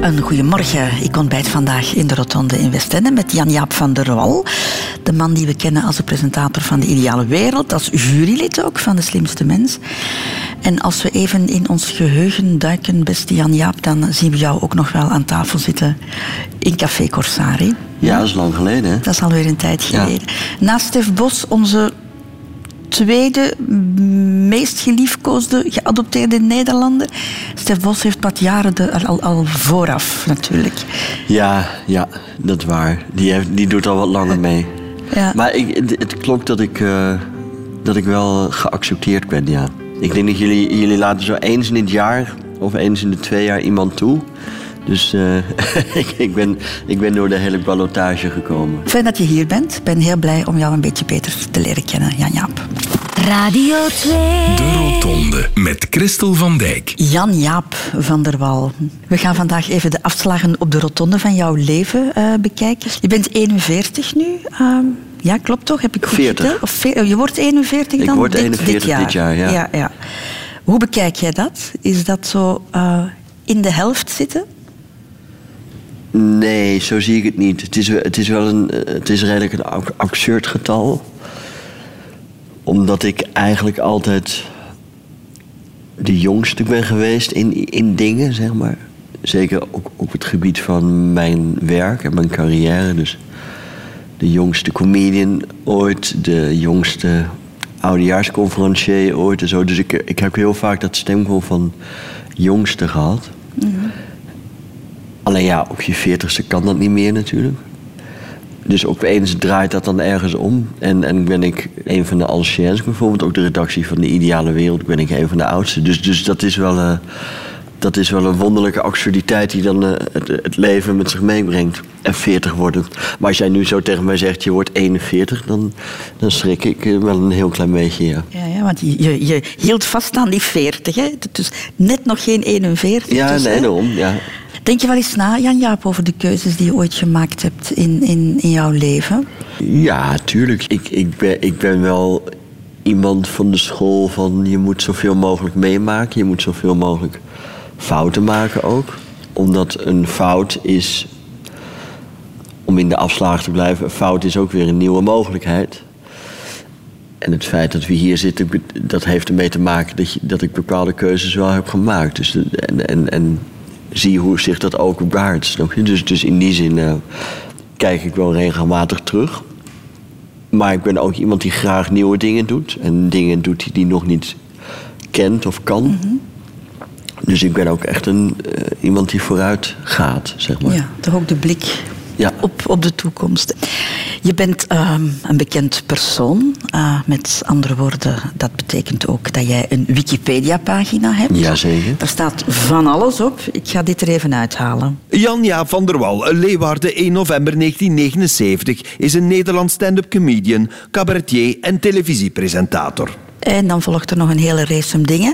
Een goedemorgen. Ik ontbijt vandaag in de Rotonde in Westende met Jan-Jaap van der Wal. De man die we kennen als de presentator van De Ideale Wereld. Als jurylid ook van De Slimste Mens. En als we even in ons geheugen duiken, beste Jan-Jaap... dan zien we jou ook nog wel aan tafel zitten in Café Corsari. Ja, dat is lang geleden. Hè? Dat is alweer een tijd geleden. Naast Stef Bos, onze tweede meest geliefkoosde, geadopteerde Nederlander. Stef Bos heeft wat jaren de, al, al vooraf natuurlijk. Ja, ja, dat is waar. Die, heeft, die doet al wat langer mee. Ja. Maar ik, het, het klopt dat ik, eh, dat ik wel geaccepteerd ben, ja. Ik denk dat jullie, jullie laten zo eens in het jaar of eens in de twee jaar iemand toe. Dus eh, ik, ben, ik ben door de hele ballotage gekomen. Fijn dat je hier bent. Ik ben heel blij om jou een beetje beter te leren kennen, Jan-Jaap. Radio 2. De Rotonde met Christel van Dijk. Jan-Jaap van der Wal. We gaan vandaag even de afslagen op de rotonde van jouw leven eh, bekijken. Je bent 41 nu. Ehm, ja, klopt toch? Heb ik goed 40. geteld? Of ve- je wordt 41 dan? Ik word dit, 41 dit jaar. dit jaar, ja. ja, ja. Hoe bekijk jij dat? Is dat zo eh, in de helft zitten? Nee, zo zie ik het niet. Het is, het is wel een, eh, het is redelijk een ab- absurd getal. Omdat ik eigenlijk altijd de jongste ben geweest in, in dingen, zeg maar. Zeker ook op het gebied van mijn werk en mijn carrière. Dus de jongste comedian ooit, de jongste oudejaarsconferencier ooit en zo. Dus ik, ik heb heel vaak dat stemgevoel van jongste gehad. Alleen ja, op je veertigste kan dat niet meer natuurlijk. Dus opeens draait dat dan ergens om. En, en ben ik een van de anciens, bijvoorbeeld ook de redactie van De Ideale Wereld, ben ik een van de oudste. Dus, dus dat, is wel, eh, dat is wel een wonderlijke absurditeit die dan eh, het, het leven met zich meebrengt. En 40 worden. Maar als jij nu zo tegen mij zegt, je wordt 41, dan, dan schrik ik eh, wel een heel klein beetje, ja. Ja, ja want je, je, hield vast aan die 40, hè? Dus net nog geen 41. Ja, dus, nee, daarom, ja. Denk je wel eens na, Jan-Jaap, over de keuzes die je ooit gemaakt hebt in, in, in jouw leven? Ja, tuurlijk. Ik, ik, ben, ik ben wel iemand van de school van je moet zoveel mogelijk meemaken. Je moet zoveel mogelijk fouten maken ook. Omdat een fout is, om in de afslag te blijven, een fout is ook weer een nieuwe mogelijkheid. En het feit dat we hier zitten, dat heeft ermee te maken dat, je, dat ik bepaalde keuzes wel heb gemaakt. Dus, en, en, en zie hoe zich dat ook baart. Snap je? Dus, dus in die zin eh, kijk ik wel regelmatig terug. Maar ik ben ook iemand die graag nieuwe dingen doet. En dingen doet die hij nog niet kent of kan. Dus ik ben ook echt een, eh, iemand die vooruit gaat, zeg maar. Ja, toch ook de blik Ja. op, op de toekomst. Je bent ehm, een bekend persoon. Eh, met andere woorden, dat betekent ook dat jij een Wikipedia-pagina hebt. Jazeker. Daar staat van alles op. Ik ga dit er even uithalen. Jan-Jaap van der Wal, Leeuwarden 1 november 1979, is een Nederlands stand-up comedian, cabaretier en televisiepresentator. En dan volgt er nog een hele race om dingen.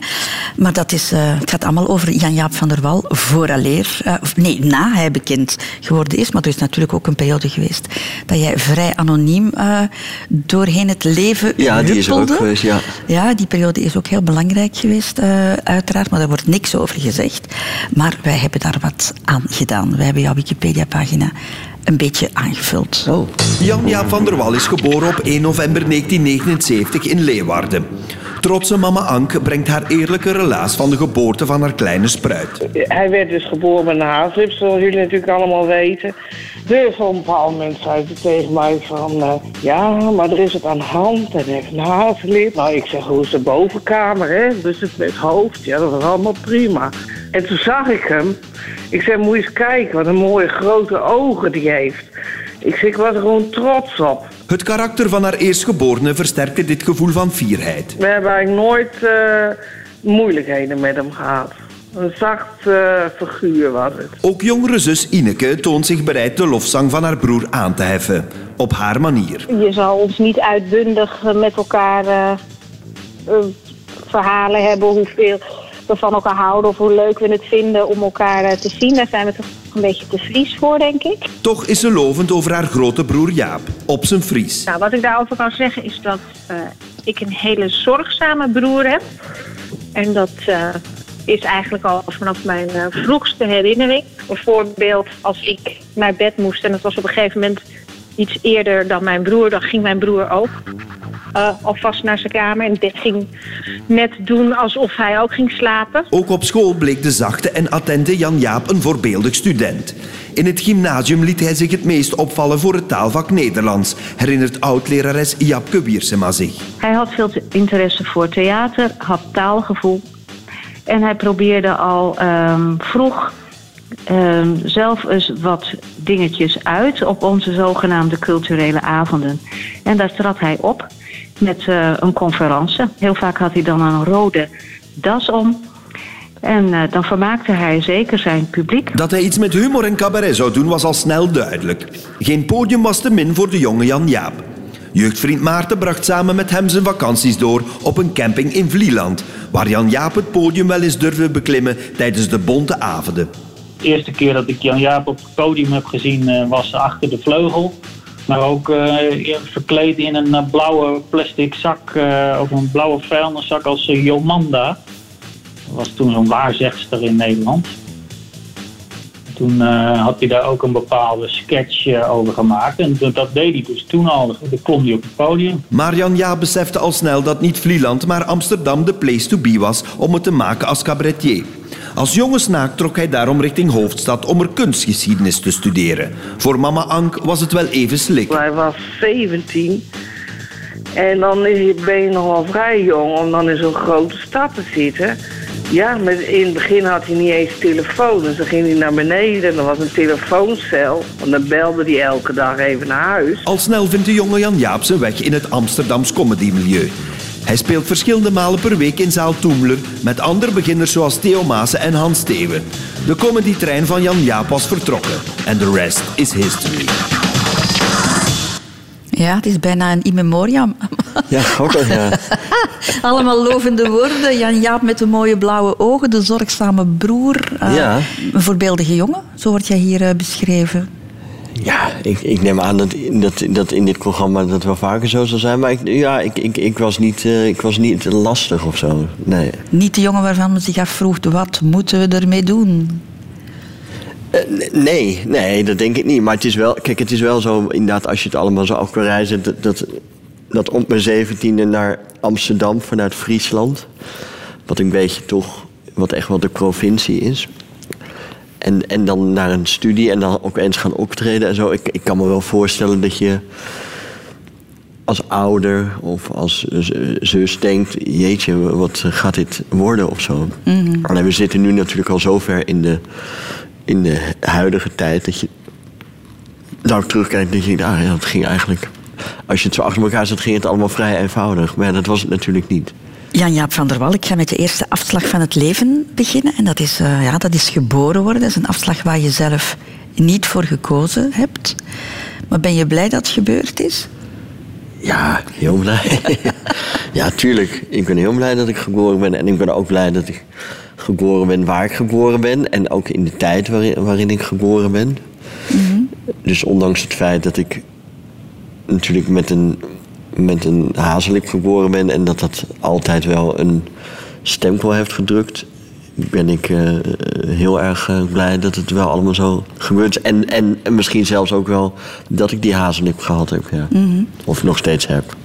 Maar dat is, eh, het gaat allemaal over Jan-Jaap van der Wal vooraleer. of nee, na hij bekend geworden is. Maar er is natuurlijk ook een periode geweest dat jij vrij anoniem eh, doorheen het leven Ja, die is ook geweest, ja. Ja, die periode is ook heel belangrijk geweest, uiteraard. Maar daar wordt niks over gezegd. Maar wij hebben daar wat aan gedaan. Wij hebben jouw Wikipedia-pagina een beetje aangevuld. Oh. Jan-Jaap van der Wal is geboren op 1 november 1979 in Leeuwarden. Trotse mama Anke brengt haar eerlijke relaas van de geboorte van haar kleine spruit. Hij werd dus geboren met een haaslip, zoals jullie natuurlijk allemaal weten. Dus op een bepaald moment zei hij tegen mij van... eh, ja, maar er is het aan de hand en hij heeft een haaslip. Nou, ik zeg, hoe is de bovenkamer, hè? Dus het met hoofd, ja, dat was allemaal prima. En toen zag ik hem. Ik zei, moet je eens kijken, wat een mooie grote ogen die heeft. Ik zeg, ik was er gewoon trots op. Het karakter van haar eerstgeborene versterkte dit gevoel van fierheid. We hebben eigenlijk nooit eh, moeilijkheden met hem gehad. Een zacht eh, figuur was het. Ook jongere zus Ineke toont zich bereid de lofzang van haar broer aan te heffen. Op haar manier. Je zal ons niet uitbundig met elkaar eh, eh, verhalen hebben hoeveel we van elkaar houden of hoe leuk we het vinden om elkaar eh, te zien. Daar zijn we toch een beetje te Fries voor, denk ik. Toch is ze lovend over haar grote broer Jaap. Op zijn Fries. Nou, wat ik daarover kan zeggen is dat eh, ik een hele zorgzame broer heb. En dat eh, is eigenlijk al vanaf mijn vroegste herinnering. Bijvoorbeeld als ik naar bed moest en het was op een gegeven moment iets eerder dan mijn broer, dan ging mijn broer ook uh, alvast naar zijn kamer en ging net doen alsof hij ook ging slapen. Ook op school bleek de zachte en attente Jan-Jaap een voorbeeldig student. In het gymnasium liet hij zich het meest opvallen voor het taalvak Nederlands, herinnert oud-lerares Japke Wiersema zich. Hij had veel interesse voor theater, had taalgevoel en hij probeerde al um, vroeg um, zelf eens wat dingetjes uit op onze zogenaamde culturele avonden. En daar trad hij op met uh, een conferentie. Heel vaak had hij dan een rode das om. En uh, dan vermaakte hij zeker zijn publiek. Dat hij iets met humor en cabaret zou doen was al snel duidelijk. Geen podium was te min voor de jonge Jan Jaap. Jeugdvriend Maarten bracht samen met hem zijn vakanties door op een camping in Vlieland, waar Jan Jaap het podium wel eens durfde beklimmen tijdens de bonte avonden. De eerste keer dat ik Jan Jaap op het podium heb gezien uh, was achter de vleugel. Maar ook uh, verkleed in een uh, blauwe plastic zak of een blauwe vuilniszak als Jomanda. Dat was toen zo'n waarzegster in Nederland. Toen had hij daar ook een bepaalde sketch over gemaakt. En dat deed hij dus toen al. Dan klom hij op het podium. Maar Jan Jaap besefte al snel dat niet Vlieland, maar Amsterdam de place to be was om het te maken als cabaretier. Als jonge snaak trok hij daarom richting Hoofdstad om er kunstgeschiedenis te studeren. Voor mama Ank was het wel even slik. Hij was 17 en dan is je, ben je nog wel vrij jong om dan in zo'n grote stad te zitten. Ja, met, in het begin had hij niet eens telefoon. Dus dan ging hij naar beneden en er was een telefooncel. En dan belde hij elke dag even naar huis. Al snel vindt de jonge Jan Jaap zijn weg in het Amsterdams comedymilieu. Hij speelt verschillende malen per week in zaal Toemler met andere beginners zoals Theo Maassen en Hans Steven. De comedytrein van Jan Jaap was vertrokken en de rest is history. Ja, het is bijna een in memoriam. Ja, ook al, ja. Allemaal lovende woorden. Jan Jaap met de mooie blauwe ogen, de zorgzame broer. Uh, Ja. Een voorbeeldige jongen, zo word jij hier uh, beschreven. Ja, ik, ik neem aan dat, dat, dat in dit programma dat wel vaker zo zal zijn. Maar ik, ja, ik, ik, ik, was niet, uh, ik was niet lastig of zo. Nee. Niet de jongen waarvan men zich afvroeg, wat moeten we ermee doen? Uh, nee, nee, dat denk ik niet. Maar het is wel, kijk, het is wel zo, inderdaad, als je het allemaal zo af kan reizen, dat, dat, dat op mijn zeventiende naar Amsterdam vanuit Friesland, wat een beetje toch, wat echt wel de provincie is. En, en dan naar een studie en dan ook eens gaan optreden en zo. Ik, ik kan me wel voorstellen dat je als ouder of als zus denkt... jeetje, wat gaat dit worden of zo. Mm-hmm. Alleen we zitten nu natuurlijk al zo ver in de, in de huidige tijd... dat je nou terugkijkt dat je denkt, ah ja, dat ging eigenlijk... Als je het zo achter elkaar zet, ging het allemaal vrij eenvoudig. Maar ja, dat was het natuurlijk niet. Jan-Jaap van der Wal, ik ga met de eerste afslag van het leven beginnen. En dat is, uh, ja, dat is geboren worden. Dat is een afslag waar je zelf niet voor gekozen hebt. Maar ben je blij dat het gebeurd is? Ja, heel blij. ja, tuurlijk. Ik ben heel blij dat ik geboren ben. En ik ben ook blij dat ik geboren ben waar ik geboren ben. En ook in de tijd waarin, waarin ik geboren ben. Mm-hmm. Dus ondanks het feit dat ik natuurlijk met een met een hazelik geboren ben en dat dat altijd wel een stempel heeft gedrukt, ben ik uh, heel erg uh, blij dat het wel allemaal zo gebeurt. En, en, en, misschien zelfs ook wel dat ik die hazelik gehad heb. Ja. Mm-hmm. Of nog steeds heb.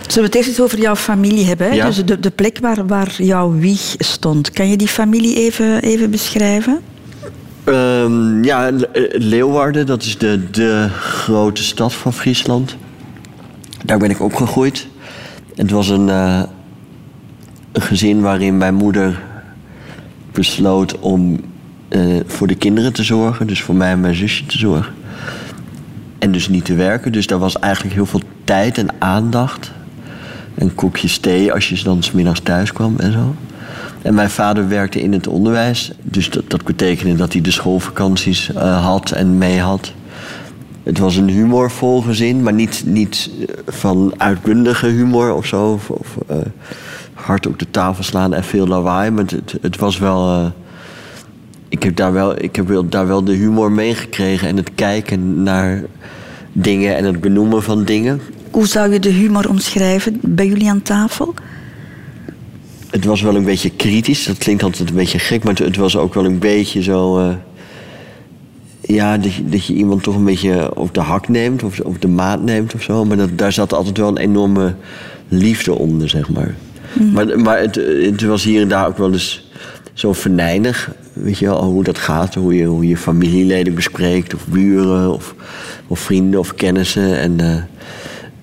Zullen we het eerst eens over jouw familie hebben? Ja. Dus de, de plek waar, waar jouw wieg stond. Kan je die familie even, even beschrijven? Um, ja, Leeuwarden, dat is de, de grote stad van Friesland. Daar ben ik opgegroeid. Het was een, een gezin waarin mijn moeder besloot om uh, voor de kinderen te zorgen. Dus voor mij en mijn zusje te zorgen. En dus niet te werken. Dus daar was eigenlijk heel veel tijd en aandacht. Een koekje thee als je dan smiddags thuis kwam en zo. En mijn vader werkte in het onderwijs. Dus dat, betekende dat hij de schoolvakanties uh, had en mee had. Het was een humorvol gezin, maar niet, niet van uitbundige humor of zo. Of, of uh, hard op de tafel slaan en veel lawaai. Maar het, het was wel. Uh, ik heb, daar wel, ik heb daar wel de humor meegekregen en het kijken naar dingen en het benoemen van dingen. Hoe zou je de humor omschrijven bij jullie aan tafel? het was wel een beetje kritisch. Dat klinkt altijd een beetje gek, maar het, het was ook wel een beetje zo. eh, ja, dat je, dat je iemand toch een beetje op de hak neemt of op de maat neemt of zo. Maar dat, daar zat altijd wel een enorme liefde onder, zeg maar. Maar, maar het, het was hier en daar ook wel eens zo venijnig. Weet je wel, hoe dat gaat. Hoe je, hoe je familieleden bespreekt, of buren, of, of vrienden of kennissen. En, eh,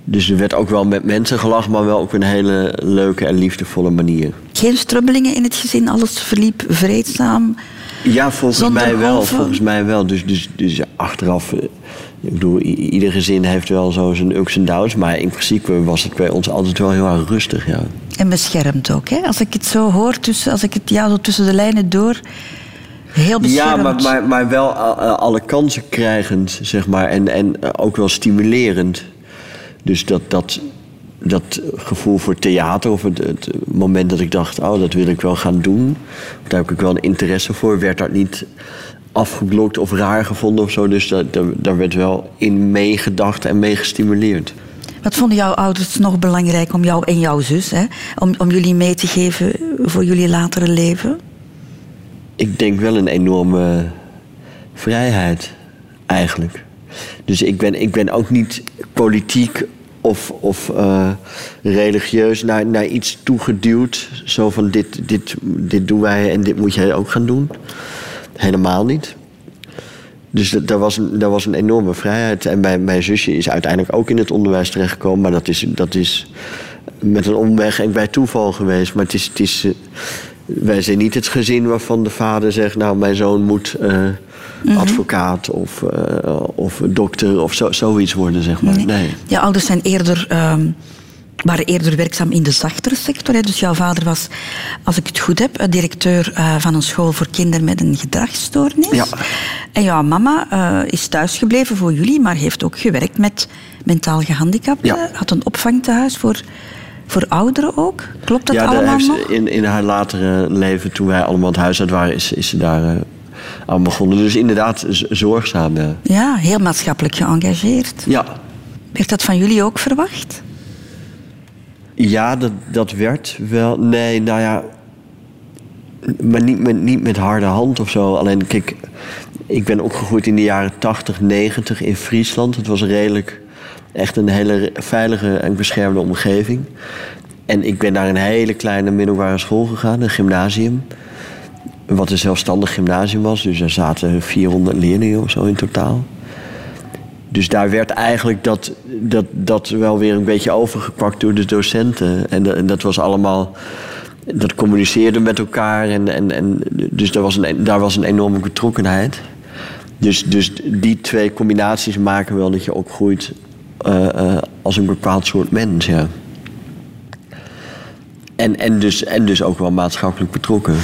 dus er werd ook wel met mensen gelachen, maar wel op een hele leuke en liefdevolle manier. Geen strubbelingen in het gezin, alles verliep vreedzaam. Ja, volgens Zonder mij wel. Volgens mij wel. Dus, dus, dus achteraf, eh, ik bedoel, ieder gezin heeft wel zo zijn ups en downs. Maar in principe was het bij ons altijd wel heel erg rustig, ja. En beschermd ook, hè? Als ik het zo hoor, tussen, als ik het ja, zo tussen de lijnen door... Heel beschermd. Ja, maar, maar, maar wel eh, eh, alle kansen krijgend, zeg maar. En, en ook wel stimulerend. Dus dat, dat, dat gevoel voor theater, of het, het moment dat ik dacht... oh, dat wil ik wel gaan doen. Daar heb ik wel een interesse voor. Werd dat niet afgeblokt of raar gevonden of zo. Dus dat, daar, daar werd wel in meegedacht en mee gestimuleerd. Wat vonden jouw ouders nog belangrijk om jou en jouw zus, hè? Om, om jullie mee te geven voor jullie latere leven? Ik denk wel een enorme vrijheid, eigenlijk. Dus ik ben, ik ben ook niet politiek of, of eh, religieus naar, naar iets toegeduwd. Zo van dit, dit, dit doen wij en dit moet jij ook gaan doen. Helemaal niet. Dus dat, daar, was een, daar was een enorme vrijheid. En mijn, mijn zusje is uiteindelijk ook in het onderwijs terechtgekomen. Maar dat is, dat is met een omweg en bij toeval geweest. Maar het is, het is, eh, wij zijn niet het gezin waarvan de vader zegt... nou, mijn zoon moet eh, advocaat of, eh, of dokter of zo, zoiets worden, zeg maar. Nee. Je ouders zijn eerder, ehm, waren eerder werkzaam in de zachtere sector. Hè? Dus jouw vader was, als ik het goed heb, eh, directeur van een school voor kinderen met een gedragsstoornis. Ja. En jouw mama is thuisgebleven voor jullie, maar heeft ook gewerkt met mentaal gehandicapten. Ja. Had een opvangtehuis voor, voor ouderen ook. Klopt dat ja, allemaal heeft nog? in, in haar latere leven, toen wij allemaal het huis uit waren... is, is ze daar eh, aan begonnen. Dus inderdaad, zorgzaam, ja. Ja, heel maatschappelijk geëngageerd. Ja, Werd dat van jullie ook verwacht? Ja, dat, dat werd wel. Nee, nou ja. Maar niet met, niet met harde hand of zo. Alleen, kijk, ik ben opgegroeid in de jaren 80, 90 in Friesland. Het was redelijk. Echt een hele veilige en beschermde omgeving. En ik ben naar een hele kleine middelbare school gegaan, een gymnasium. Wat een zelfstandig gymnasium was. Dus er zaten 400 leerlingen of zo in totaal. Dus daar werd eigenlijk dat, dat, dat wel weer een beetje overgepakt door de docenten. En, dat- en dat was allemaal. Dat communiceerde met elkaar. En, en, en, dus daar was, een, daar was een enorme betrokkenheid. Dus, dus die twee combinaties maken wel dat je opgroeit eh, eh, als een bepaald soort mens. Ja. En, en, dus, en dus ook wel maatschappelijk betrokken.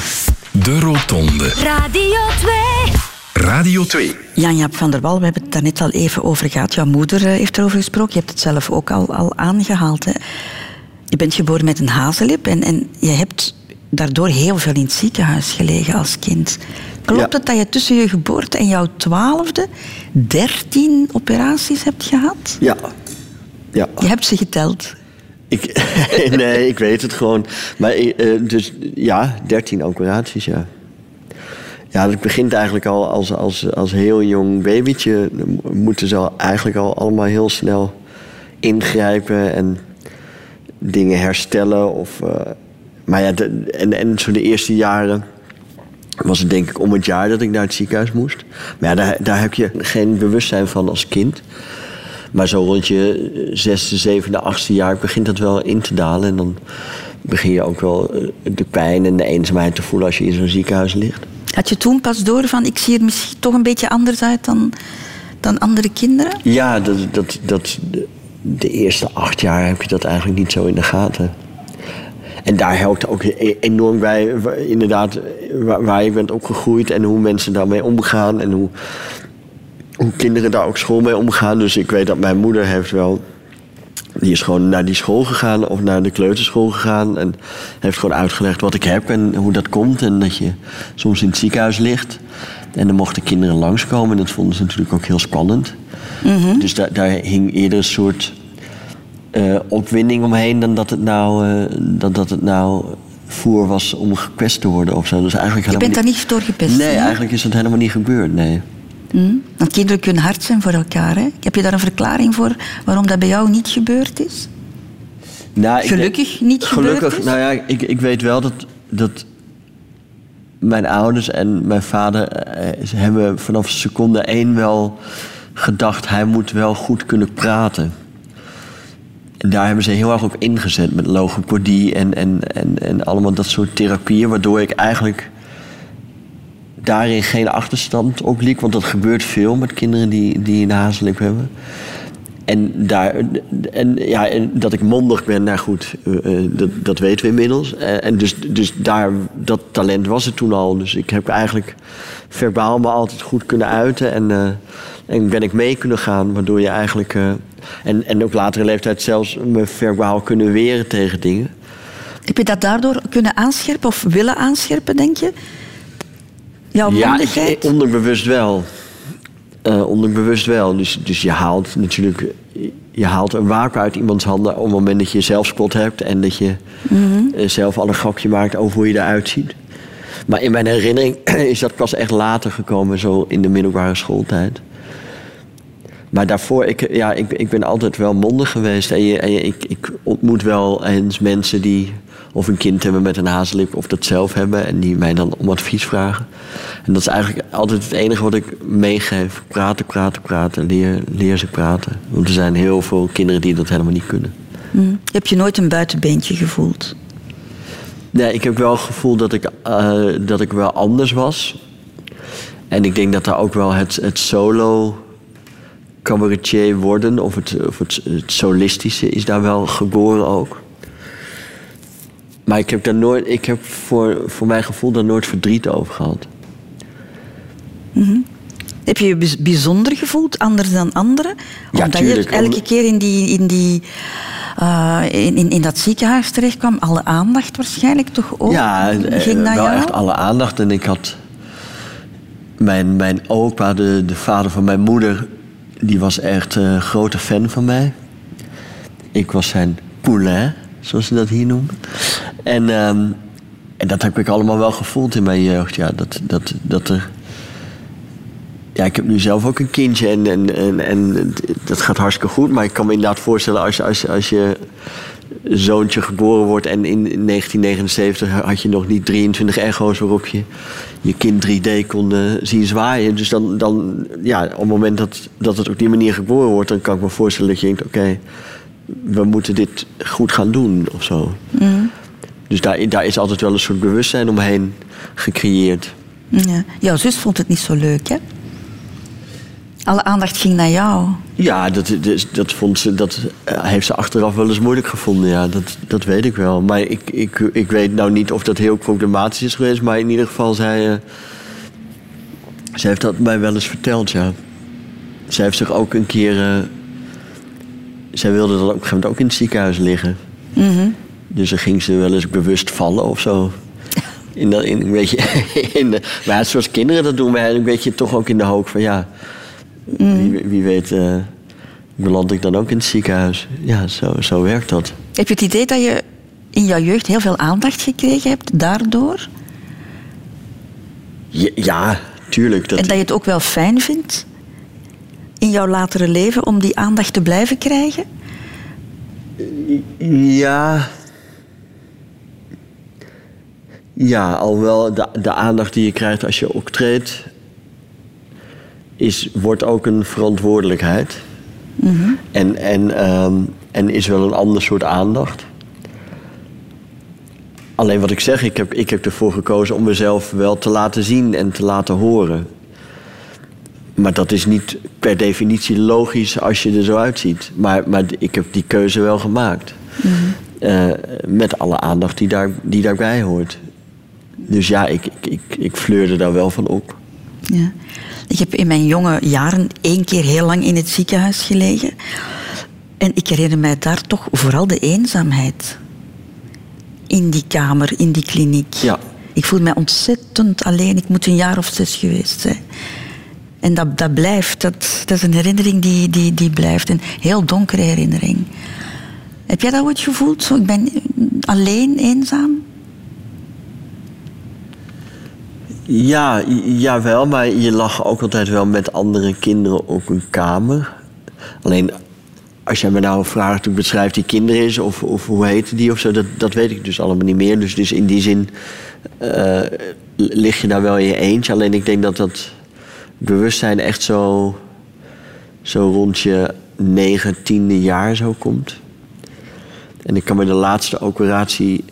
De Rotonde. Radio 2. Radio 2. Jan-Jaap van der Wal, we hebben het daar net al even over gehad. Jouw moeder eh, heeft erover gesproken. Je hebt het zelf ook al, al aangehaald. Hè. Je bent geboren met een hazellip en, en je hebt daardoor heel veel in het ziekenhuis gelegen als kind. Klopt het dat je tussen je geboorte en jouw twaalfde dertien operaties hebt gehad? Ja. ja. Je hebt ze geteld. Ik, nee, ik weet het gewoon. Maar eh, dus ja, 13 operaties, ja. Ja, dat begint eigenlijk al als, als, als heel jong babytje. Moeten ze al eigenlijk al allemaal heel snel ingrijpen en dingen herstellen. Of, eh, maar ja, de- en, en zo de eerste jaren was het denk ik om het jaar dat ik naar het ziekenhuis moest. Maar ja, daar, daar heb je geen bewustzijn van als kind. Maar zo rond je eh, zesde, zevende, achtste jaar begint dat wel in te dalen. En dan begin je ook wel eh, de pijn en de eenzaamheid te voelen als je in zo'n ziekenhuis ligt. Had je toen pas door van ik zie er misschien toch een beetje anders uit dan, dan andere kinderen? Ja, dat, dat, dat, de, de eerste acht jaar heb je dat eigenlijk niet zo in de gaten. En daar helpt ook e- enorm bij, wa- inderdaad, eh, waar, je bent opgegroeid en hoe mensen daarmee omgaan en hoe, hoe kinderen daar ook school mee omgaan. Dus ik weet dat mijn moeder heeft wel. Die is gewoon naar die school gegaan of naar de kleuterschool gegaan. En heeft gewoon uitgelegd wat ik heb en hoe dat komt. En dat je soms in het ziekenhuis ligt. En dan mochten kinderen langskomen. En dat vonden ze natuurlijk ook heel spannend. Dus daar, daar hing eerder een soort eh, opwinding omheen dan dat het nou, dan dat het nou voer was om gepest te worden of zo. Dus eigenlijk Je bent daar niet door gepest. Nee, eigenlijk is dat helemaal niet gebeurd, nee. Hm? Want kinderen kunnen hard zijn voor elkaar. Hè? Heb je daar een verklaring voor waarom dat bij jou niet gebeurd is? Nou, Gelukkig denk- niet gebeurd Gelukkig, is? nou ja, ik, ik weet wel dat, dat mijn ouders en mijn vader eh, hebben vanaf seconde één wel gedacht... hij moet wel goed kunnen praten. Daar hebben ze heel erg op ingezet met logopedie en, en, en, en allemaal dat soort therapieën... waardoor ik eigenlijk daarin geen achterstand op liep. Want dat gebeurt veel met kinderen die, die een hazellip hebben. En, daar, en, ja, en dat ik mondig ben, nou goed, eh, eh, dat, dat weten we inmiddels. Eh, en dus, dus daar, dat talent was er toen al. Dus ik heb eigenlijk verbaal me altijd goed kunnen uiten. En, en ben ik mee kunnen gaan, waardoor je eigenlijk... eh, en, en op latere leeftijd zelfs me verbaal kunnen weren tegen dingen. Heb je dat daardoor kunnen aanscherpen of willen aanscherpen, denk je? Jouw Ja, mondigheid? ik- onderbewust wel. Eh, onderbewust wel. Dus, dus je haalt natuurlijk je haalt een waak uit iemands handen op het moment dat je zelfspot hebt en dat je eh, zelf al een grapje maakt over hoe je eruit ziet. Maar in mijn herinnering is dat pas echt later gekomen, zo in de middelbare schooltijd. Maar daarvoor, ik, ja, ik, ik ben altijd wel mondig geweest. En, je, en je, ik, ik ontmoet wel eens mensen die of een kind hebben met een hazellip of dat zelf hebben. En die mij dan om advies vragen. En dat is eigenlijk altijd het enige wat ik meegeef. Praten, praten, praten. Leer, leer ze praten. Want er zijn heel veel kinderen die dat helemaal niet kunnen. Hm. Heb je nooit een buitenbeentje gevoeld? Nee, ik heb wel het gevoel dat ik, eh, dat ik wel anders was. En ik denk dat daar ook wel het, het solo cabaretier worden... of, het, of het, het solistische is daar wel geboren ook. Maar ik heb, daar nooit, ik heb voor, voor mijn gevoel daar nooit verdriet over gehad. Heb je je bijz- bijzonder gevoeld, anders dan anderen? Ja, Omdat tuurlijk. je elke keer in, die, in, die, eh, in, in, in dat ziekenhuis terecht kwam. Alle aandacht waarschijnlijk toch ook Ja, eh, ging naar wel jou? echt alle aandacht. En ik had... Mijn, mijn opa, de, de vader van mijn moeder... die was echt een grote fan van mij. Ik was zijn poulain, zoals ze dat hier noemen. En, ehm, en dat heb ik allemaal wel gevoeld in mijn jeugd. Ja, dat, dat, dat er... Ja, ik heb nu zelf ook een kindje en, en, en, en dat gaat hartstikke goed. Maar ik kan me inderdaad voorstellen als als, als je zoontje geboren wordt... en in 1979 had je nog niet 23 echo's waarop je je kind 3D kon eh, zien zwaaien. Dus dan, dan ja, op het moment dat, dat het op die manier geboren wordt... dan kan ik me voorstellen dat je denkt, oké, we moeten dit goed gaan doen of zo. Dus daar, daar is altijd wel een soort bewustzijn omheen gecreëerd. Ja. Jouw zus vond het niet zo leuk, hè? Alle aandacht ging naar jou. Ja, dat, dat, dat, vond ze, dat eh, heeft ze achteraf wel eens moeilijk gevonden. Ja, dat, dat weet ik wel. Maar ik, ik, ik weet nou niet of dat heel problematisch is geweest. Maar in ieder geval, zij, eh, zij heeft dat mij wel eens verteld, ja. Zij heeft zich ook een keer... eh, zij wilde dan op een gegeven moment ook in het ziekenhuis liggen. Dus dan ging ze wel eens bewust vallen of zo. In dat, in, een beetje, in de, maar ja, zoals kinderen dat doen, maar een beetje toch ook in de hoop van ja... Wie, wie weet eh, beland ik dan ook in het ziekenhuis. Ja, zo, zo werkt dat. Heb je het idee dat je in jouw jeugd heel veel aandacht gekregen hebt daardoor? Ja, ja, tuurlijk. Dat, En dat je het ook wel fijn vindt in jouw latere leven om die aandacht te blijven krijgen? Ja. Ja, alhoewel de, de aandacht die je krijgt als je optreedt... Is, wordt ook een verantwoordelijkheid. en, en, ehm, en is wel een ander soort aandacht. Alleen wat ik zeg, ik heb, ik heb ervoor gekozen om mezelf wel te laten zien en te laten horen. Maar dat is niet per definitie logisch als je er zo uitziet. Maar, maar ik heb die keuze wel gemaakt. Eh, met alle aandacht die, daar, die daarbij hoort. Dus ja, ik, ik, ik, ik fleurde daar wel van op. Ja. Ik heb in mijn jonge jaren één keer heel lang in het ziekenhuis gelegen. En ik herinner mij daar toch vooral de eenzaamheid. In die kamer, in die kliniek. Ja. Ik voel mij ontzettend alleen. Ik moet een jaar of zes geweest zijn. En dat, dat blijft. Dat, dat is een herinnering die, die, die blijft. Een heel donkere herinnering. Heb jij dat ooit gevoeld? Zo, ik ben alleen, eenzaam? Ja, ja, wel, maar je lag ook altijd wel met andere kinderen op een kamer. Alleen als jij me nou vraagt, hoe beschrijft die kinderen is of, of hoe heet die of zo, dat, dat weet ik dus allemaal niet meer. Dus, dus in die zin eh, lig je daar wel in je eentje. Alleen ik denk dat dat bewustzijn echt zo, zo rond je negentiende jaar zo komt. En ik kan me de laatste operatie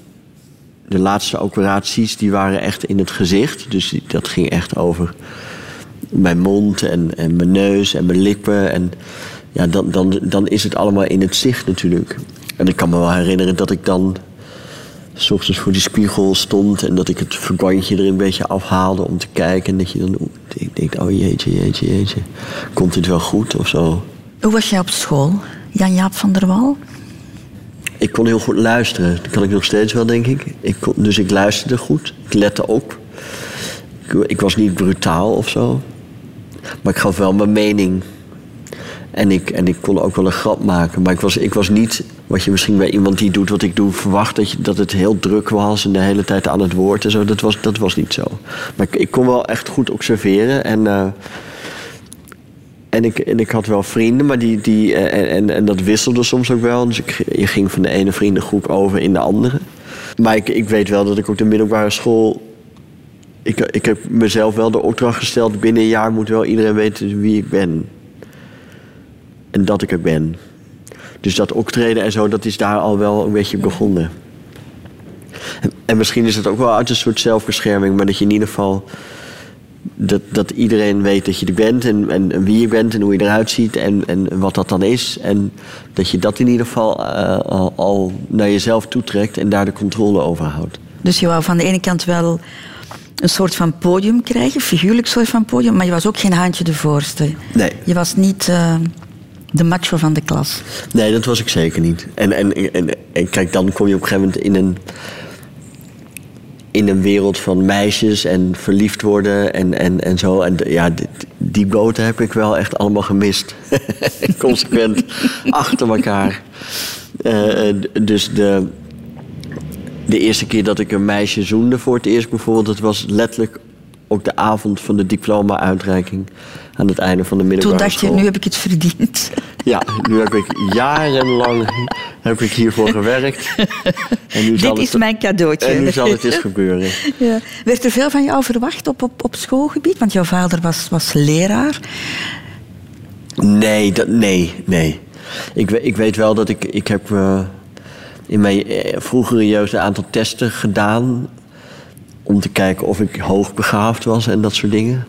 de laatste operaties die waren echt in het gezicht. Dus dat ging echt over mijn mond en, mijn neus en mijn lippen. En ja, dan, dan, dan is het allemaal in het zicht natuurlijk. En ik kan me wel herinneren dat ik dan... S ochtends voor die spiegel stond en dat ik het verbandje er een beetje afhaalde om te kijken. En dat je dan ik denk, oh jeetje, jeetje, jeetje. Komt dit wel goed of zo? Hoe was jij op school, Jan-Jaap van der Wal? Ik kon heel goed luisteren. Dat kan ik nog steeds wel, denk ik. ik kon, dus ik luisterde goed. Ik lette op. Ik, was niet brutaal of zo. Maar ik gaf wel mijn mening. En ik, en ik kon ook wel een grap maken. Maar ik was, ik was niet, wat je misschien bij iemand die doet wat ik doe, verwacht dat, je, dat het heel druk was en de hele tijd aan het woord en zo. Dat was, dat was niet zo. Maar ik, ik kon wel echt goed observeren. En, eh, en, ik, en ik had wel vrienden, maar die, die, eh, en, en, en dat wisselde soms ook wel. Dus ik, je ging van de ene vriendengroep over in de andere. Maar ik, ik weet wel dat ik op de middelbare school ik, ik heb mezelf wel de opdracht gesteld... binnen een jaar moet wel iedereen weten wie ik ben. En dat ik er ben. Dus dat optreden en zo, dat is daar al wel een beetje begonnen. En, en misschien is het ook wel uit een soort zelfbescherming... maar dat je in ieder geval... Dat, dat iedereen weet dat je er bent en, en, en wie je bent en hoe je eruit ziet en, en wat dat dan is. En dat je dat in ieder geval eh, al, al naar jezelf toetrekt en daar de controle over houdt. Dus je wou van de ene kant wel een soort van podium krijgen, figuurlijk soort van podium, maar je was ook geen haantje de voorste. Nee. Je was niet eh, de macho van de klas. Nee, dat was ik zeker niet. En, en, en, en kijk, dan kom je op een gegeven moment in een, in een wereld van meisjes en verliefd worden en, en, en zo. En ja, die boten heb ik wel echt allemaal gemist. Consequent achter elkaar. Eh, d- dus de, de eerste keer dat ik een meisje zoende voor het eerst bijvoorbeeld... dat was letterlijk op de avond van de diploma-uitreiking... aan het einde van de middelbare Toen dacht je, nu heb ik het verdiend. Ja, nu heb ik jarenlang heb ik hiervoor gewerkt. En nu zal Dit is het, mijn cadeautje. En nu zal het eens gebeuren. Ja. Werd er veel van jou verwacht op, op, op schoolgebied? Want jouw vader was, was leraar. Nee, dat, nee, nee. Ik, ik weet wel dat ik... Ik heb eh, in mijn eh, vroegere jeugd een aantal testen gedaan... om te kijken of ik hoogbegaafd was en dat soort dingen.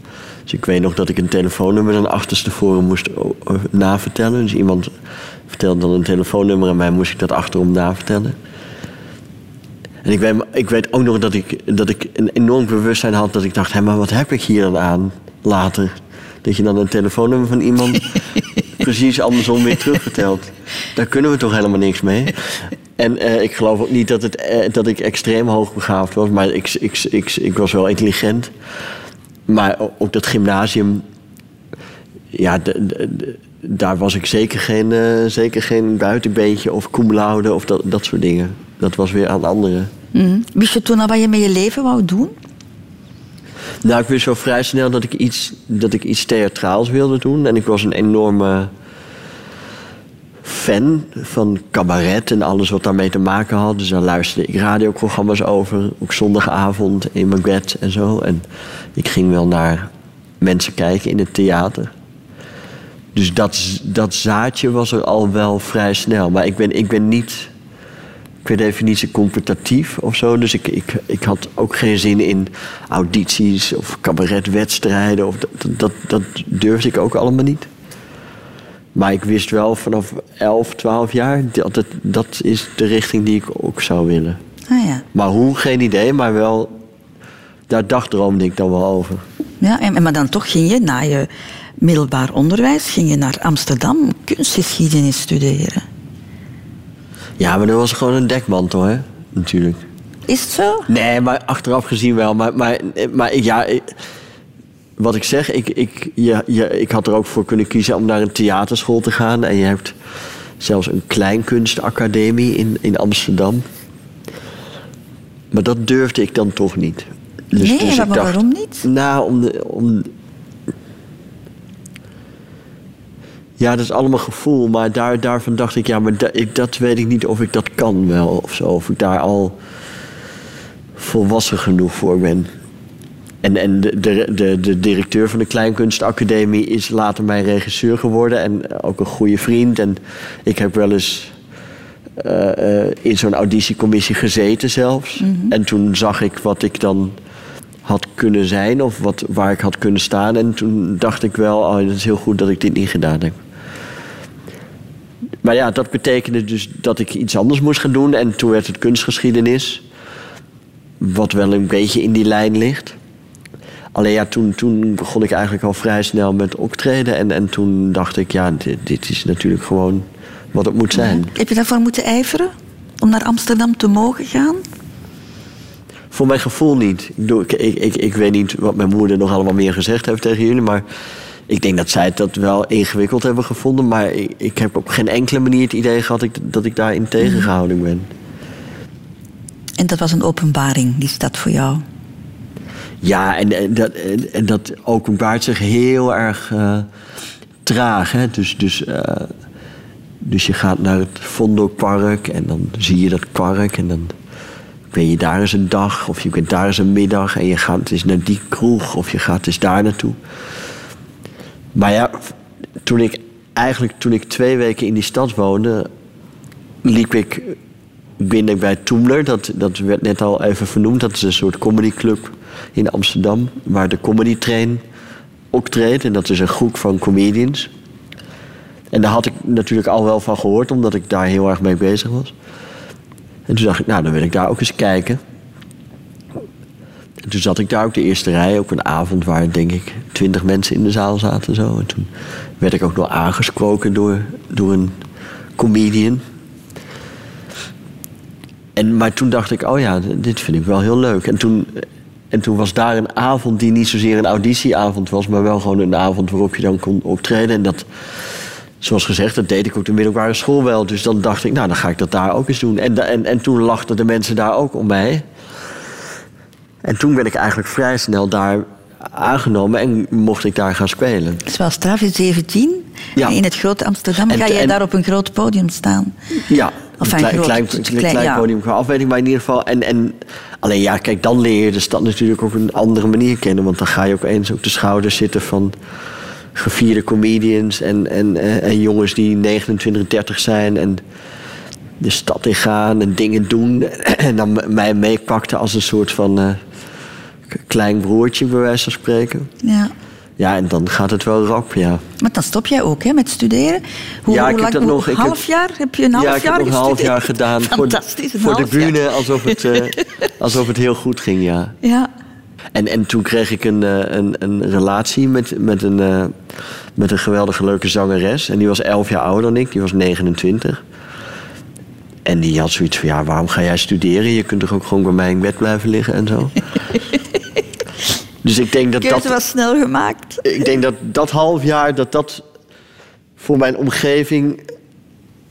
Dus ik weet nog dat ik een telefoonnummer dan achterstevoren moest o- navertellen. Dus iemand vertelde dan een telefoonnummer... en mij moest ik dat achterom navertellen. En ik weet, ik weet ook nog dat ik, dat ik een enorm bewustzijn had... dat ik dacht, hé, maar wat heb ik hier dan aan later? Dat je dan een telefoonnummer van iemand precies andersom weer terugvertelt. Daar kunnen we toch helemaal niks mee? En eh, ik geloof ook niet dat, het, eh, dat ik extreem hoogbegaafd was... maar ik, ik, ik, ik was wel intelligent. Maar op dat gymnasium... Ja, daar was ik zeker geen, eh, zeker geen buitenbeentje of cum laude of dat, dat soort dingen. Dat was weer aan anderen. Mhm. Wist je toen al wat je met je leven wou doen? Nou, ik wist zo vrij snel dat ik iets, dat ik iets theatraals wilde doen. En ik was een enorme fan van cabaret en alles wat daarmee te maken had. Dus daar luisterde ik radioprogramma's over. Ook zondagavond in mijn bed en zo. En ik ging wel naar mensen kijken in het theater. Dus dat, dat zaadje was er al wel vrij snel. Maar ik ben, ik ben niet per definitie competitief of zo. Dus ik, ik, ik had ook geen zin in audities of cabaretwedstrijden. Of dat, dat, dat durfde ik ook allemaal niet. Maar ik wist wel vanaf 11, 12 jaar dat het, dat is de richting die ik ook zou willen. Ah ja. Maar hoe, geen idee, maar wel. Daar dagdroomde ik dan wel over. ja en, maar dan toch ging je na je middelbaar onderwijs ging je naar Amsterdam kunstgeschiedenis studeren. Ja, maar dat was gewoon een dekmantel, hè? Natuurlijk. Is het zo? Nee, maar achteraf gezien wel. Maar, maar, maar ja, ik- wat ik zeg, ik, ik, ja, ja, ik had er ook voor kunnen kiezen om naar een theaterschool te gaan. En je hebt zelfs een kleinkunstacademie in, in Amsterdam. Maar dat durfde ik dan toch niet. Dus- nee, dus maar dacht- waarom niet? Nou, om, de, om. Ja, dat is allemaal gevoel, maar daar, daarvan dacht ik, ja, maar da- ik, dat weet ik niet of ik dat kan wel of zo. Of ik daar al volwassen genoeg voor ben. En, en de, de, de, de directeur van de Kleinkunstacademie is later mijn regisseur geworden en ook een goede vriend. En ik heb wel eens eh, eh, in zo'n auditiecommissie gezeten zelfs. En toen zag ik wat ik dan had kunnen zijn of wat, waar ik had kunnen staan. En toen dacht ik wel, oh, het is heel goed dat ik dit niet gedaan heb. Maar ja, dat betekende dus dat ik iets anders moest gaan doen. En toen werd het kunstgeschiedenis. Wat wel een beetje in die lijn ligt. Alleen ja, toen, toen begon ik eigenlijk al vrij snel met optreden. En, en toen dacht ik, ja, dit, dit is natuurlijk gewoon wat het moet zijn. Heb je daarvoor moeten ijveren? Om naar Amsterdam te mogen gaan? Voor mijn gevoel niet. Ik, ik, ik, ik weet niet wat mijn moeder nog allemaal meer gezegd heeft tegen jullie. Maar ik denk dat zij het dat wel ingewikkeld hebben gevonden. Maar ik, ik heb op geen enkele manier het idee gehad ik, dat ik daarin tegengehouden ben. En dat was een openbaring, die stad voor jou. Ja, en, dat, en, en openbaart zich heel erg eh, traag. Hè? Dus, dus, eh, dus je gaat naar het Vondelpark en dan zie je dat park. En dan ben je daar eens een dag of je bent daar eens een middag. En je gaat eens naar die kroeg of je gaat eens daar naartoe. Maar ja, toen ik eigenlijk toen ik twee weken in die stad woonde, liep ik binnen bij Toemler. Dat, dat werd net al even vernoemd. Dat is een soort comedyclub in Amsterdam. Waar de Comedy Train optreedt. En dat is een groep van comedians. En daar had ik natuurlijk al wel van gehoord, omdat ik daar heel erg mee bezig was. En toen dacht ik, nou, dan wil ik daar ook eens kijken. En toen zat ik daar ook de eerste rij op een avond waar, denk ik, twintig mensen in de zaal zaten. Zo. En toen werd ik ook nog aangesproken door, door een comedian. En, maar toen dacht ik, oh ja, dit vind ik wel heel leuk. En toen, en toen was daar een avond die niet zozeer een auditieavond was, maar wel gewoon een avond waarop je dan kon optreden. En dat, zoals gezegd, dat deed ik op de middelbare school wel. Dus dan dacht ik, nou, dan ga ik dat daar ook eens doen. En, en, en toen lachten de mensen daar ook om mij. En toen ben ik eigenlijk vrij snel daar aangenomen en mocht ik daar gaan spelen. Het is wel straf, je 17. Ja. In het grote Amsterdam En- ga jij daar op een groot podium staan. Ja, Een klein, groot- klein, klein- klein, klein ja. podium qua afwijking, maar in ieder geval. En, en alleen ja, kijk, dan leer je de stad natuurlijk op een andere manier kennen. Want dan ga je opeens op de schouders zitten van gevierde comedians en, en, en, en jongens die 29, 30 zijn en de stad in gaan en dingen doen. En dan mij meepakten als een soort van eh, klein broertje, bij wijze van spreken. Ja. Ja, en dan gaat het wel rap, ja. Maar dan stop jij ook hè, met studeren. Hoe, Ja, ik heb dat nog- ik half jaar? Heb je een half ja, ik jaar heb nog een half jaar gedaan voor, Fantastisch, een voor de bühne, alsof het, eh, alsof het heel goed ging, ja. Ja. En, en toen kreeg ik een, eh, een, een relatie met, met, een, eh, met een geweldige leuke zangeres. En die was 11 jaar ouder dan ik, die was 29. En die had zoiets van, ja, waarom ga jij studeren? Je kunt toch ook gewoon bij mij in bed blijven liggen en zo. dus ik denk dat dat... was snel gemaakt. Ik denk dat dat half jaar, dat dat voor mijn omgeving...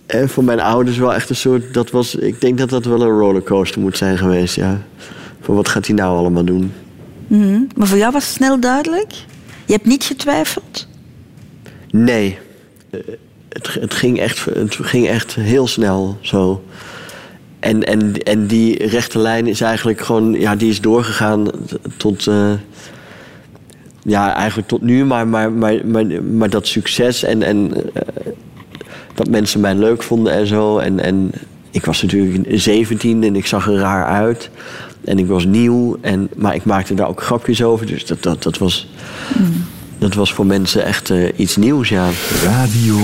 En voor mijn ouders wel echt een soort... Dat was, ik denk dat dat wel een rollercoaster moet zijn geweest, ja. Van wat gaat hij nou allemaal doen? Mhm. Maar voor jou was het snel duidelijk? Je hebt niet getwijfeld? Nee. Eh, Het, het, ging echt, het ging echt heel snel zo. En, en, en die rechte lijn is eigenlijk gewoon... Ja, die is doorgegaan tot... eh, ja, eigenlijk tot nu. Maar, maar, maar, maar, maar dat succes en... en eh, dat mensen mij leuk vonden en zo. En, en ik was natuurlijk 17 en ik zag er raar uit. En ik was nieuw. En, maar ik maakte daar ook grapjes over. Dus dat, dat, dat, was, dat was voor mensen echt eh, iets nieuws, ja. Radio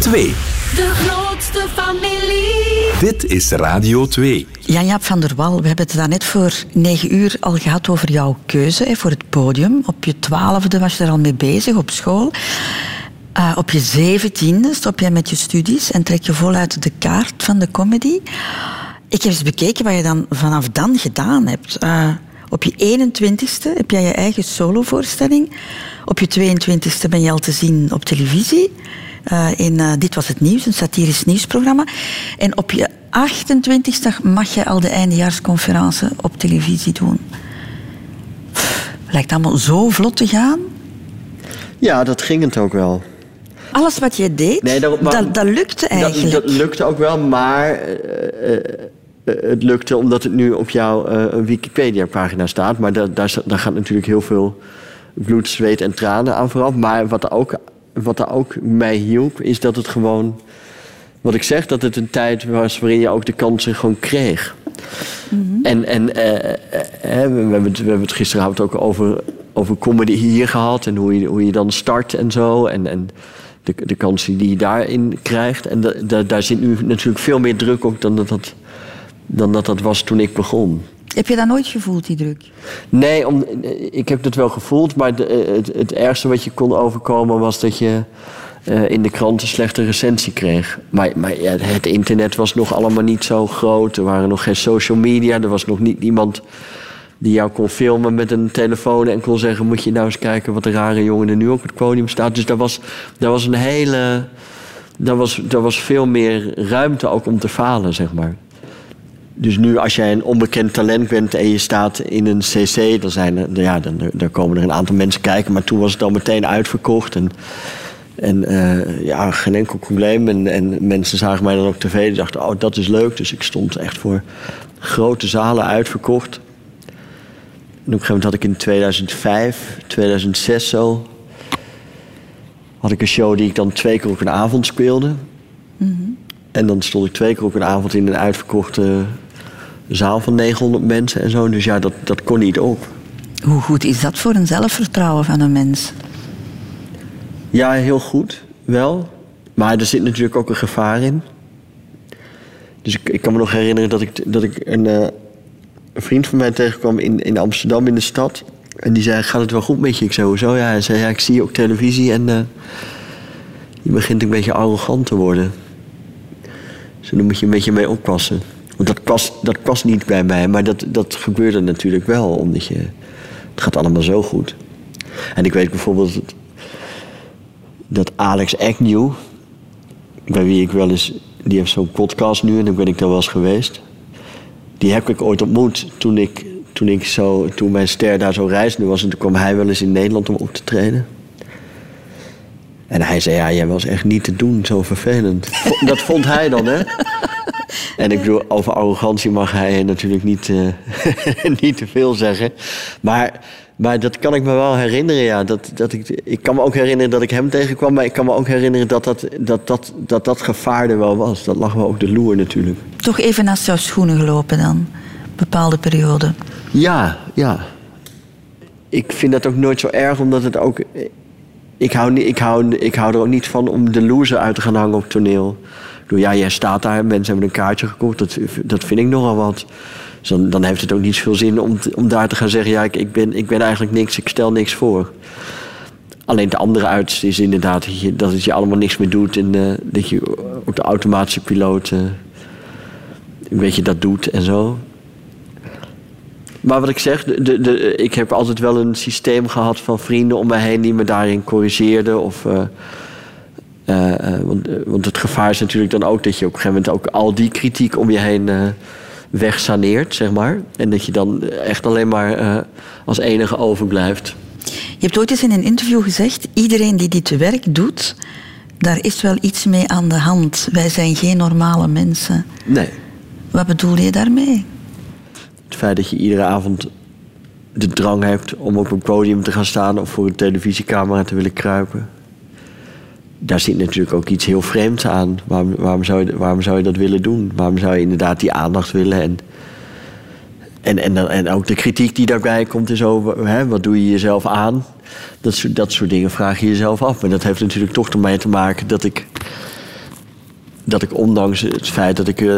2. De grootste familie. Dit is Radio 2. Jan-Jaap van der Wal, we hebben het daarnet voor negen uur al gehad over jouw keuze voor het podium. Op je twaalfde was je er al mee bezig op school. Eh, op je zeventiende stop jij met je studies en trek je voluit de kaart van de comedy. Ik heb eens bekeken wat je dan vanaf dan gedaan hebt. Eh, op je 21ste heb jij je eigen solovoorstelling. Op je 22ste ben je al te zien op televisie. Eh, in eh, Dit Was Het Nieuws, een satirisch nieuwsprogramma. En op je 28ste mag je al de eindejaarsconferentie op televisie doen. Lijkt allemaal zo vlot te gaan. Ja, dat ging het ook wel. Alles wat je deed, Nee, dat- maar- dat, dat lukte Dat, eigenlijk. dat lukte ook wel, maar eh, het lukte omdat het nu op jouw Wikipedia-pagina staat. Maar da- daar, sta- daar gaat natuurlijk heel veel bloed, zweet en tranen aan vooraf. Maar wat er ook, wat er ook mij hielp, is dat het gewoon... Wat ik zeg, dat het een tijd was waarin je ook de kansen gewoon kreeg. En, en eh, eh, hè, we, hebben het, we hebben het gisteravond ook over, over comedy hier gehad. En hoe je, hoe je dan start en zo. En, en de, de kansen die je daarin krijgt. En da, da- daar zit nu natuurlijk veel meer druk op dan dat dat, dan dat, dat was toen ik begon. Heb je dat nooit gevoeld, die druk? Nee, om, ik heb het wel gevoeld, maar de- het, het ergste wat je kon overkomen was dat je eh, in de krant een slechte recensie kreeg. Maar, maar het internet was nog allemaal niet zo groot. Er waren nog geen social media. Er was nog niet iemand die jou kon filmen met een telefoon en kon zeggen: Moet je nou eens kijken wat een rare jongen er nu op het podium staat. Dus daar was, was een hele. Daar was, was veel meer ruimte ook om te falen, zeg maar. Dus nu, als jij een onbekend talent bent en je staat in een cc, dan, zijn er, ja, dan, dan komen er een aantal mensen kijken. Maar toen was het al meteen uitverkocht. En, en eh, ja, geen enkel probleem. En, en mensen zagen mij dan op tv en dachten, oh, dat is leuk. Dus ik stond echt voor grote zalen uitverkocht. En op een gegeven moment had ik in 2005, 2006 zo... had ik een show die ik dan twee keer op een avond speelde. En dan stond ik twee keer op een avond in een uitverkochte zaal van 900 mensen en zo. Dus ja, dat, dat kon niet op. Hoe goed is dat voor een zelfvertrouwen van een mens? Ja, heel goed, wel. Maar er zit natuurlijk ook een gevaar in. Dus ik, ik kan me nog herinneren dat ik, dat ik een, eh, een vriend van mij tegenkwam in, in Amsterdam in de stad. En die zei, gaat het wel goed met je? Ik zei, hoezo? Ja, hij zei, ja, ik zie je op televisie en eh, je begint een beetje arrogant te worden. Dus daar moet je een beetje mee oppassen. Want dat past, dat past niet bij mij, maar dat, dat gebeurde natuurlijk wel. Omdat je, het gaat allemaal zo goed. En ik weet bijvoorbeeld dat- Alex Agnew, bij wie ik wel eens, die heeft zo'n podcast nu en dan ben ik daar wel eens geweest. Die heb ik ooit ontmoet toen ik, toen ik zo, toen mijn ster daar zo reisde was. En toen kwam hij wel eens in Nederland om op te treden. En hij zei, ja, jij was echt niet te doen, zo vervelend. Dat vond hij dan, hè? En ik bedoel, over arrogantie mag hij natuurlijk niet, eh, niet te veel zeggen. Maar, maar dat kan ik me wel herinneren, ja. Dat, dat ik, ik kan me ook herinneren dat ik hem tegenkwam. Maar ik kan me ook herinneren dat dat, dat, dat, dat, dat gevaar er wel was. Dat lag wel ook de loer natuurlijk. Toch even naast jouw schoenen gelopen dan? Bepaalde periode. Ja, ja. Ik vind dat ook nooit zo erg, omdat het ook... Ik hou, niet, ik, hou, ik hou er ook niet van om de loser uit te gaan hangen op toneel. Ja, jij staat daar, mensen hebben een kaartje gekocht. Dat, dat vind ik nogal wat. Dus dan, dan heeft het ook niet veel zin om, om daar te gaan zeggen... ja, ik, ik, ben, ik ben eigenlijk niks, ik stel niks voor. Alleen de andere uiterste is inderdaad dat, je, dat het je allemaal niks meer doet... en eh, dat je op de automatische piloot eh, een beetje dat doet en zo. Maar wat ik zeg, de, de, de- ik heb altijd wel een systeem gehad van vrienden om me heen die me daarin corrigeerden. Of, eh, eh, eh, want, eh, want het gevaar is natuurlijk dan ook dat je op een gegeven moment ook al die kritiek om je heen eh wegsaneert, zeg maar. En dat je dan echt alleen maar als enige overblijft. Je hebt ooit eens in een interview gezegd: iedereen die dit werk doet, daar is wel iets mee aan de hand. Wij zijn geen normale mensen. Nee. Wat bedoel je daarmee? Het feit dat je iedere avond de drang hebt om op een podium te gaan staan of voor een televisiecamera te willen kruipen. Daar zit natuurlijk ook iets heel vreemds aan. Waarom, waarom, zou, je, waarom zou je dat willen doen? Waarom zou je inderdaad die aandacht willen? En, en, en, dan- en ook de kritiek die daarbij komt is over, hè, wat doe je jezelf aan? Dat, soort- dat soort dingen vraag je jezelf af. Maar dat heeft natuurlijk toch ermee te maken dat ik dat ik ondanks het feit dat ik eh,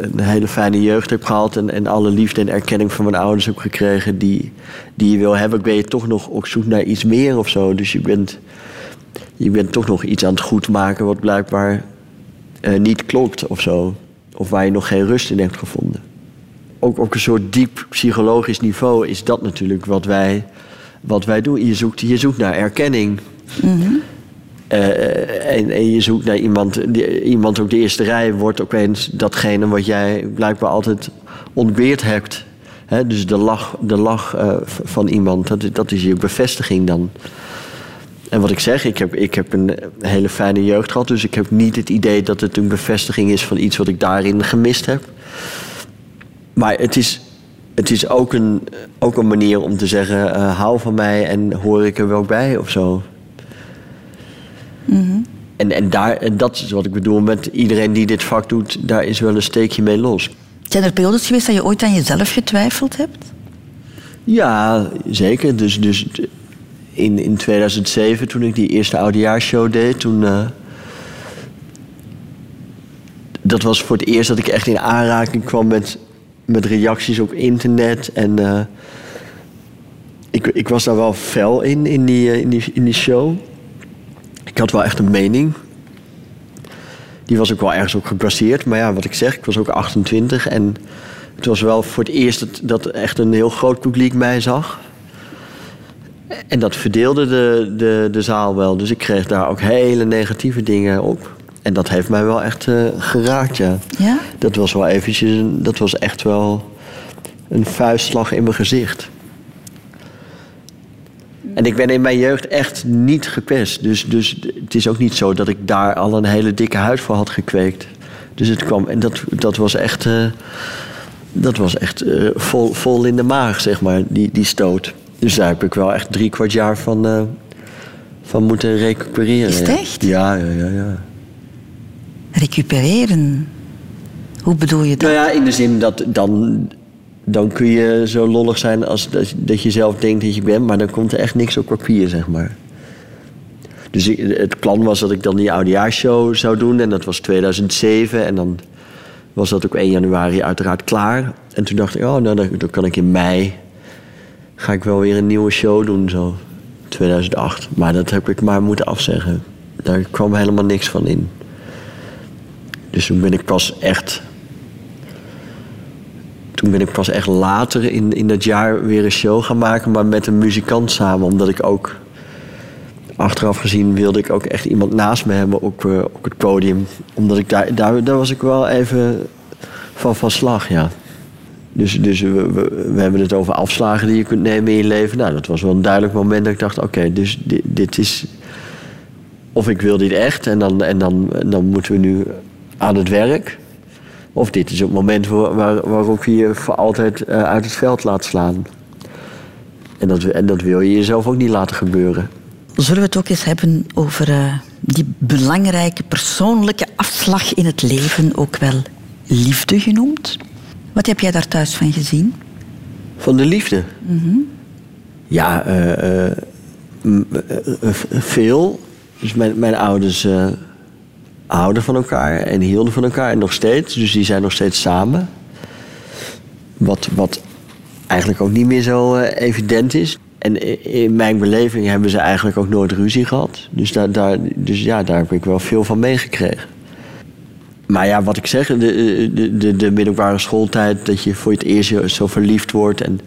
een hele fijne jeugd heb gehad... En, en alle liefde en erkenning van mijn ouders heb gekregen die, die je wil hebben... ben je toch nog op zoek naar iets meer of zo. Dus je bent, je bent toch nog iets aan het goed maken wat blijkbaar eh, niet klopt of zo. Of waar je nog geen rust in hebt gevonden. Ook op een soort diep psychologisch niveau is dat natuurlijk wat wij, wat wij doen. Je zoekt, je zoekt naar erkenning. Eh, en, en je zoekt naar iemand, die, iemand op de eerste rij wordt opeens datgene wat jij blijkbaar altijd ontbeerd hebt. Dus de lach, de lach eh, van iemand, dat, dat is je bevestiging dan. En wat ik zeg, ik heb, ik heb een hele fijne jeugd gehad. Dus ik heb niet het idee dat het een bevestiging is van iets wat ik daarin gemist heb. Maar het is, het is ook, een, ook een manier om te zeggen: eh, hou van mij en hoor ik er wel bij of zo. En, en, daar, en dat is wat ik bedoel met iedereen die dit vak doet, daar is wel een steekje mee los. Zijn er periodes geweest dat je ooit aan jezelf getwijfeld hebt? Ja, zeker. Dus, dus in, in 2007, toen ik die eerste oudejaarsshow deed, toen. eh, dat was voor het eerst dat ik echt in aanraking kwam met, met reacties op internet. En eh, ik, ik was daar wel fel in, in die, eh, in, die, in die show. Ik had wel echt een mening. Die was ook wel ergens op gebaseerd. Maar ja, wat ik zeg, ik was ook 28. En het was wel voor het eerst dat, dat echt een heel groot publiek mij zag. En dat verdeelde de, de, de zaal wel. Dus ik kreeg daar ook hele negatieve dingen op. En dat heeft mij wel echt eh, geraakt, ja. Ja? Dat was wel eventjes, dat was echt wel een vuistslag in mijn gezicht. En ik ben in mijn jeugd echt niet gepest. Dus, dus het is ook niet zo dat ik daar al een hele dikke huid voor had gekweekt. Dus het kwam, en dat, dat was echt, eh, dat was echt eh, vol, vol in de maag, zeg maar, die, die stoot. Dus daar heb ik wel echt drie kwart jaar van, eh, van moeten recupereren. Is het ja. echt? Ja, ja, ja, ja. Recupereren. Hoe bedoel je dat? Nou ja, in de zin dat dan, dan kun je zo lollig zijn als dat, dat je zelf denkt dat je bent, maar dan komt er echt niks op papier, zeg maar. Dus ik- het plan was dat ik dan die oudejaarsshow zou doen en dat was 2007 en dan was dat ook 1 januari uiteraard klaar. En toen dacht ik, oh, nou, dan, dan kan ik in mei, ga ik wel weer een nieuwe show doen, zo 2008. Maar dat heb ik maar moeten afzeggen. Daar kwam helemaal niks van in. Dus toen ben ik pas echt toen ben ik pas echt later in, in dat jaar weer een show gaan maken, maar met een muzikant samen. Omdat ik ook, achteraf gezien, wilde ik ook echt iemand naast me hebben op, eh, op het podium. Omdat ik daar, daar, daar was ik wel even van van slag, ja. Dus, dus we, hebben het over afslagen die je kunt nemen in je leven. Nou, dat was wel een duidelijk moment dat ik dacht, oké, dus dit, is... Of ik wil dit echt en dan, en dan, dan moeten we nu aan het werk. Of dit is het moment waar, waarop je je voor altijd eh, uit het veld laat slaan. En dat, en dat wil je jezelf ook niet laten gebeuren. Zullen we het ook eens hebben over eh, die belangrijke persoonlijke afslag in het leven, ook wel liefde genoemd? Wat heb jij daar thuis van gezien? Van de liefde? Ja, eh, eh, eh, veel. Dus mijn, mijn ouders eh, houden van elkaar en hielden van elkaar en nog steeds. Dus die zijn nog steeds samen. Wat, wat eigenlijk ook niet meer zo evident is. En in mijn beleving hebben ze eigenlijk ook nooit ruzie gehad. Dus, daar, daar, dus ja, daar heb ik wel veel van meegekregen. Maar ja, wat ik zeg, de, de, de, de middelbare schooltijd, dat je voor het eerst zo- verliefd wordt en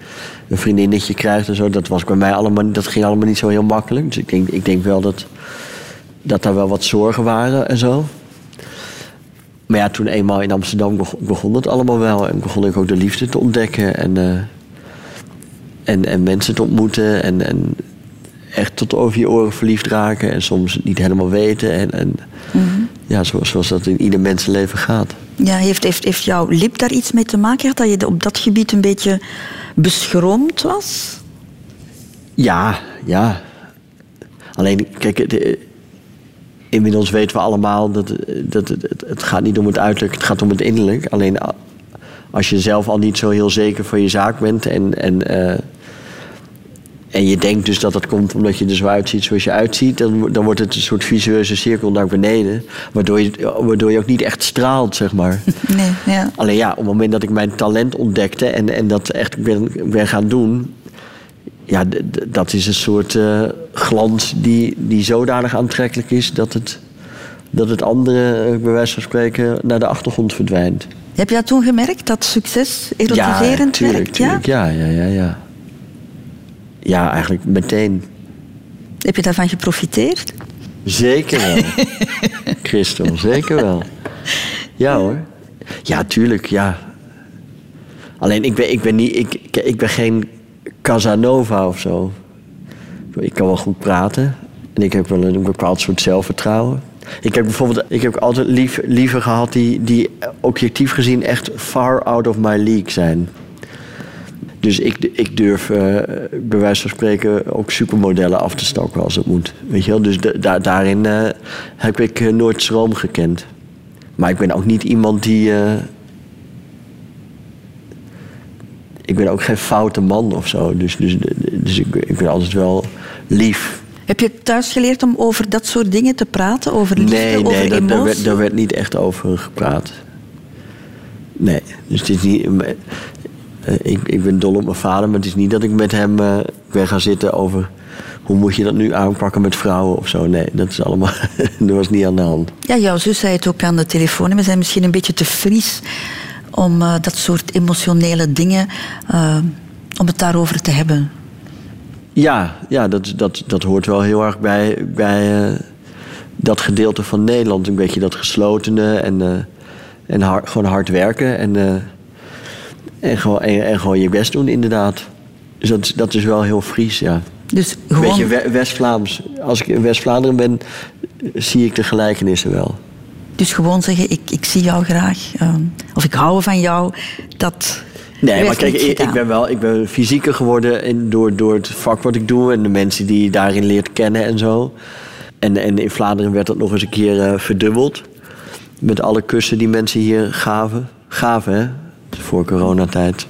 een vriendinnetje krijgt en zo, dat was bij mij allemaal, dat ging allemaal niet zo heel makkelijk. Dus ik denk, ik denk wel dat, dat daar wel wat zorgen waren en zo. Maar ja, toen eenmaal in Amsterdam begon, begon het allemaal wel. En begon ik ook de liefde te ontdekken en, eh, en, en mensen te ontmoeten. En, en echt tot over je oren verliefd raken en soms niet helemaal weten. En, en ja, zoals, zoals dat in ieder mensenleven gaat. Ja, heeft, heeft, heeft jouw lip daar iets mee te maken gehad? Dat je op dat gebied een beetje beschroomd was? Ja, ja. Alleen, kijk, de- inmiddels weten we allemaal dat, dat het, het, gaat niet om het uiterlijk, het gaat om het innerlijk. Alleen als je zelf al niet zo heel zeker van je zaak bent en, en, eh, en je denkt dus dat dat komt omdat je er zo uitziet zoals je uitziet, dan, dan wordt het een soort visueuze cirkel naar beneden, waardoor je, waardoor je ook niet echt straalt, zeg maar. Nee, ja. Alleen ja, op het moment dat ik mijn talent ontdekte en, en dat echt ben, ben gaan doen, ja, dat is een soort eh, glans die, die zodanig aantrekkelijk is dat het, dat het andere, eh, bij wijze van spreken, naar de achtergrond verdwijnt. Heb je dat toen gemerkt, dat succes erotiserend tuurlijk, werkt? tuurlijk. Ja? ja, ja, ja. Ja, eigenlijk meteen. Heb je daarvan geprofiteerd? Zeker wel. Christel, zeker wel. Ja hoor. Ja, tuurlijk, ja. Alleen ik ben, ik ben, niet, ik, ik- ik ben geen Casanova of zo. Ik kan wel goed praten. En ik heb wel een bepaald soort zelfvertrouwen. Ik heb bijvoorbeeld ik heb altijd lief, liever gehad die, die objectief gezien echt far out of my league zijn. Dus ik, ik durf eh, bij wijze van spreken ook supermodellen af te stokken als het moet. Weet je wel? Dus da- da- daarin eh, heb ik eh, nooit schroom gekend. Maar ik ben ook niet iemand die. ik ben ook geen foute man of zo. Dus, dus, dus ik, ik ben altijd wel lief. Heb je thuis geleerd om over dat soort dingen te praten? Over liefde, nee, over nee, daar, daar, emotie? werd, daar werd niet echt over gepraat. Nee, dus het is niet. Eh, ik, ik ben dol op mijn vader, maar het is niet dat ik met hem eh, ben gaan zitten over hoe moet je dat nu aanpakken met vrouwen of zo. Nee, dat is allemaal. dat was niet aan de hand. Ja, jouw zus zei het ook aan de telefoon. We zijn misschien een beetje te fris om eh, dat soort emotionele dingen, om het daarover te hebben. Ja, ja dat, dat, dat hoort wel heel erg bij, bij dat gedeelte van Nederland. Een beetje dat geslotene en, en hard, gewoon hard werken. En, en, gewoon, en, en gewoon je best doen, inderdaad. Dus dat, is- dat is wel heel Fries, ja. Dus Een gewoon, beetje We- West-Vlaams. Als ik in West-Vlaanderen ben, zie ik de gelijkenissen wel. dus gewoon zeggen, ik, ik zie jou graag, eh, of ik hou van jou, dat Nee, maar kijk, ik, ik ben wel ik ben fysieker geworden in, door, door het vak wat ik doe en de mensen die je daarin leert kennen en zo. En, en in Vlaanderen werd dat nog eens een keer eh, verdubbeld. Met alle kussen die mensen hier gaven. Gaven, hè? Voor coronatijd.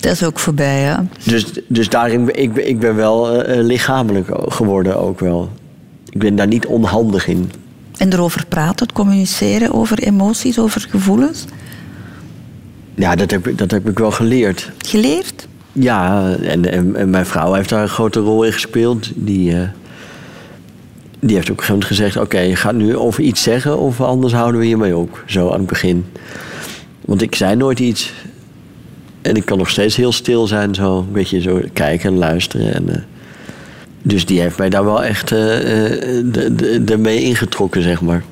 Dat is ook voorbij, hè? Dus, dus daarin, ben- ik, ben- ik ben wel eh, eh, lichamelijk geworden ook wel. Ik ben daar niet onhandig in. En erover praten, communiceren over emoties, over gevoelens. Ja, dat heb, ik- dat heb ik wel geleerd. Geleerd? Ja, en, en, en mijn vrouw heeft daar een grote rol in gespeeld. Die, eh, die heeft ook op een gegeven moment gezegd... oké, je gaat nu of iets zeggen of anders houden we hiermee op. Zo aan het begin. Want ik zei nooit iets. En ik kan nog steeds heel stil zijn, zo een beetje zo kijken en luisteren. En, eh, dus die heeft mij daar wel echt de- de- ermee ingetrokken, zeg maar.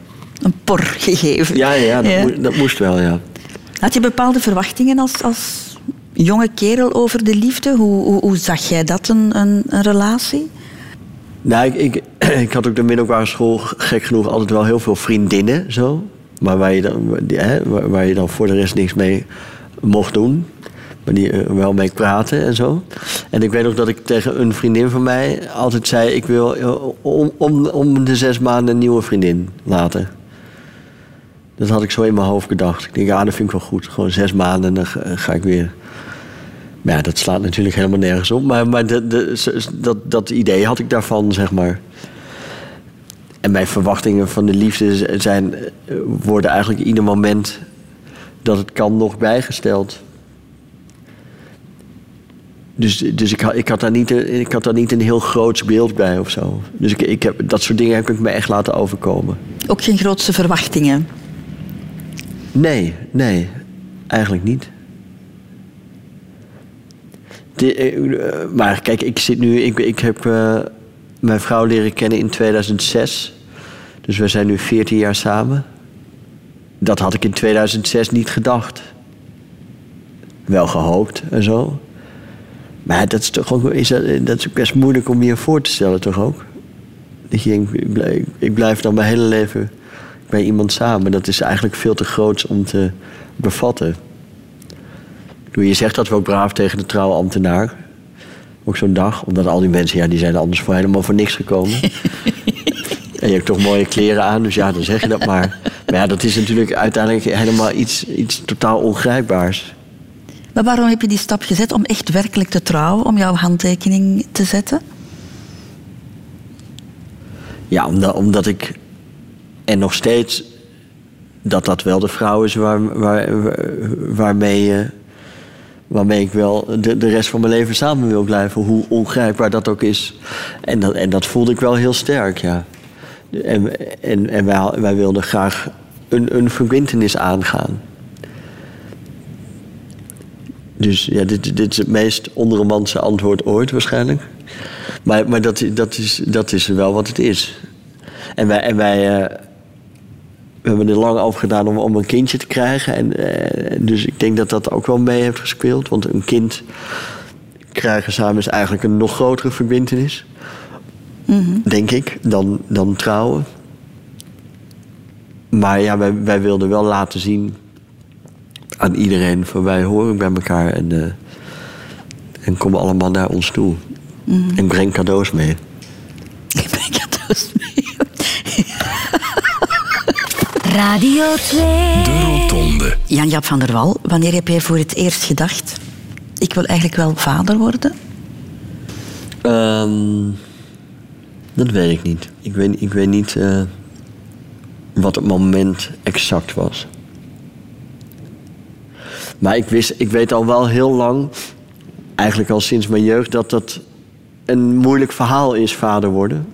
Een por gegeven. Ja, ja, dat, Ja. moest- dat moest wel, ja. Had je bepaalde verwachtingen als, als jonge kerel over de liefde? Hoe, hoe, hoe zag jij dat, een, een, een relatie? Nou, ik, ik, ik had op de middelbare school gek genoeg altijd wel heel veel vriendinnen, zo. Maar waar je dan, waar, je dan voor de rest niks mee mocht doen. Maar die eh, wel mee praten en zo. En ik weet nog dat ik tegen een vriendin van mij altijd zei... ik wil eh, om, om, om de zes maanden een nieuwe vriendin laten. Dat had ik zo in mijn hoofd gedacht. Ik denk, ja, dat vind ik wel goed. Gewoon zes maanden en dan ga, ga ik weer... Ja, dat slaat natuurlijk helemaal nergens op. Maar, maar dat, dat idee had ik daarvan, zeg maar. En mijn verwachtingen van de liefde zijn, eh, worden eigenlijk ieder moment dat het kan nog bijgesteld. Dus, dus ik, had, ik, had daar niet, een- ik had daar niet een heel groots beeld bij of zo. Dus ik, ik heb, dat soort dingen heb ik me echt laten overkomen. Ook geen grootste verwachtingen. Nee, nee, eigenlijk niet. De- eh, maar kijk, ik zit nu. Ik, ik heb eh, mijn vrouw leren kennen in 2006. Dus we zijn nu 14 jaar samen. Dat had ik in 2006 niet gedacht. Wel gehoopt en zo. Maar dat is toch ook, is dat, is ook best moeilijk om je voor te stellen, toch ook? Dat je denkt, ik blijf, ik blijf dan mijn hele leven bij iemand samen. Dat is eigenlijk veel te groot om te bevatten. Je zegt dat wel braaf tegen de trouwe ambtenaar. Ook zo'n dag. Omdat al die mensen, ja, die zijn anders voor helemaal voor niks gekomen. en je hebt toch mooie kleren aan, dus ja, dan zeg je dat maar. Maar ja, dat is natuurlijk uiteindelijk helemaal iets, iets totaal ongrijpbaars. Maar waarom heb je die stap gezet om echt werkelijk te trouwen, om jouw handtekening te zetten? Ja, omdat, omdat ik. En nog steeds. dat dat wel de vrouw is waar, waar, waar- waarmee, eh, waarmee ik wel de, de rest van mijn leven samen wil blijven. Hoe ongrijpbaar dat ook is. En dat, en dat voelde ik wel heel sterk, ja. En, en, en wij, wij wilden graag een, een verbintenis aangaan. Dus ja, dit, dit is het meest onromantische antwoord ooit waarschijnlijk. Maar, maar dat, dat, is, dat is wel wat het is. En wij, en wij, eh, we hebben er lang over gedaan om, om een kindje te krijgen. En, eh, dus ik denk dat dat ook wel mee heeft gespeeld. Want een kind krijgen samen is eigenlijk een nog grotere verbindenis. Denk ik, dan, dan trouwen. Maar ja, wij, wij wilden wel laten zien aan iedereen van wij horen bij elkaar en, eh, en komen allemaal naar ons toe. En breng cadeaus mee. Ik breng cadeaus mee. Radio 2. De Rotonde. Jan-Jaap van der Wal, wanneer heb jij voor het eerst gedacht... ik wil eigenlijk wel vader worden? Ehm, dat weet ik niet. Ik weet, ik weet niet eh, wat het moment exact was. Maar ik, wist, ik weet al wel heel lang, eigenlijk al sinds mijn jeugd, dat dat een moeilijk verhaal is, vader worden.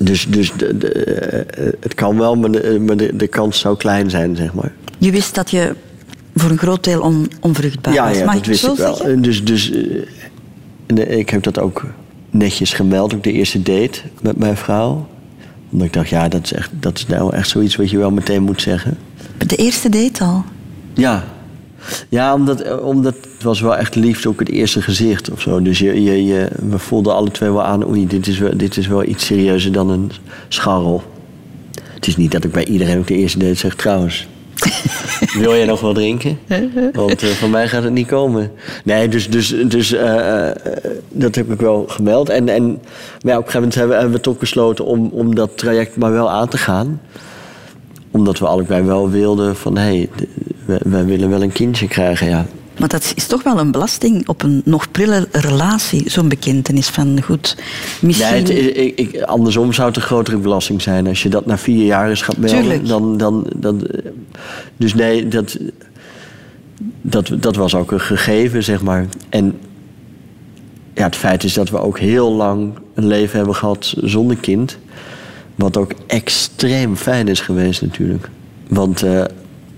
Dus, dus de, de, eh, het kan wel, maar, de, maar de, de kans zou klein zijn, zeg maar. Je wist dat je voor een groot deel on, onvruchtbaar Ja, was. ja Mag dat ik wist ik wel. zeggen? Dus, dus eh, en, eh, ik heb dat ook netjes gemeld op de eerste date met mijn vrouw. Omdat ik dacht, ja, dat is, echt, dat is nou echt zoiets wat je wel meteen moet zeggen. De eerste date al. Ja. Ja, omdat, eh, omdat het was wel echt liefde, ook het eerste gezicht of zo. Dus je, je, je, we voelden alle twee wel aan, oei, dit is wel, dit is wel iets serieuzer dan een scharrel. Het is niet dat ik bij iedereen op de eerste date zeg, trouwens. Wil je nog wel drinken? Want eh, van mij gaat het niet komen. Nee, dus, dus, dus eh, eh, dat heb ik wel gemeld. En, en, maar ja, op een gegeven moment hebben, hebben we toch besloten om, om dat traject maar wel aan te gaan. Omdat we allebei wel wilden van, hé, hey, wij willen wel een kindje krijgen, ja. Maar dat is toch wel een belasting op een nog prille relatie, zo'n bekentenis van goed. Misschien. Nee, het, ik, ik, andersom zou het een grotere belasting zijn. Als je dat na vier jaar eens gaat melden, Tuurlijk. dan... dan, dan eh, dus nee, dat, dat, dat was ook een gegeven, zeg maar. En ja, het feit is dat we ook heel lang een leven hebben gehad zonder kind. Wat ook extreem fijn is geweest natuurlijk. Want eh,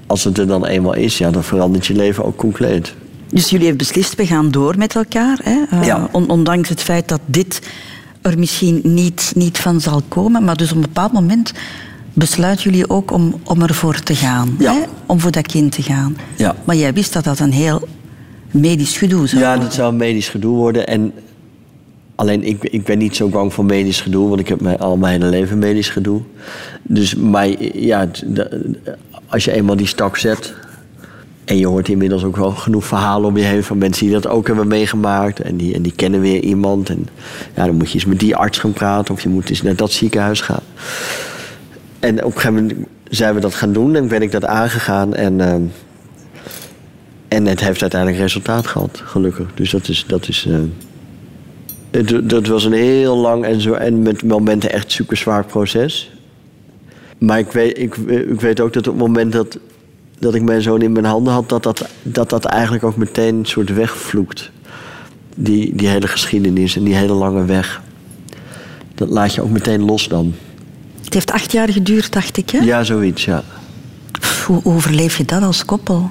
als het er dan eenmaal is, ja, dan verandert je leven ook compleet. Dus jullie hebben beslist, we gaan door met elkaar. Hè? Eh, Ja. on- ondanks het feit dat dit er misschien niet, niet van zal komen. Maar dus op een bepaald moment besluiten jullie ook om, om ervoor te gaan. Ja. Hè? Om voor dat kind te gaan. Ja. Maar jij wist dat dat een heel medisch gedoe zou Ja, worden. dat zou een medisch gedoe worden. En alleen ik, ik ben niet zo bang voor medisch gedoe, want ik heb mijn, al mijn hele leven medisch gedoe. Dus maar ja, als je eenmaal die stap zet. En je hoort inmiddels ook wel genoeg verhalen om je heen van mensen die dat ook hebben meegemaakt. En die, en die kennen weer iemand. En ja, dan moet je eens met die arts gaan praten of je moet eens naar dat ziekenhuis gaan. En op een gegeven moment zijn we dat gaan doen en ben ik dat aangegaan. En, ehm, en het heeft uiteindelijk resultaat gehad, gelukkig. Dus dat is. Dat, is eh, dat was een heel lang en, zo, en met momenten echt super zwaar proces. Maar ik weet, ik, ik weet ook dat op het moment dat, dat ik mijn zoon in mijn handen had, dat dat, dat, dat eigenlijk ook meteen een soort wegvloekt. Die, die hele geschiedenis en die hele lange weg. Dat laat je ook meteen los dan. Het heeft acht jaar geduurd, dacht ik. Hè? Ja, zoiets, ja. Pff, Hoe, overleef je dat als koppel?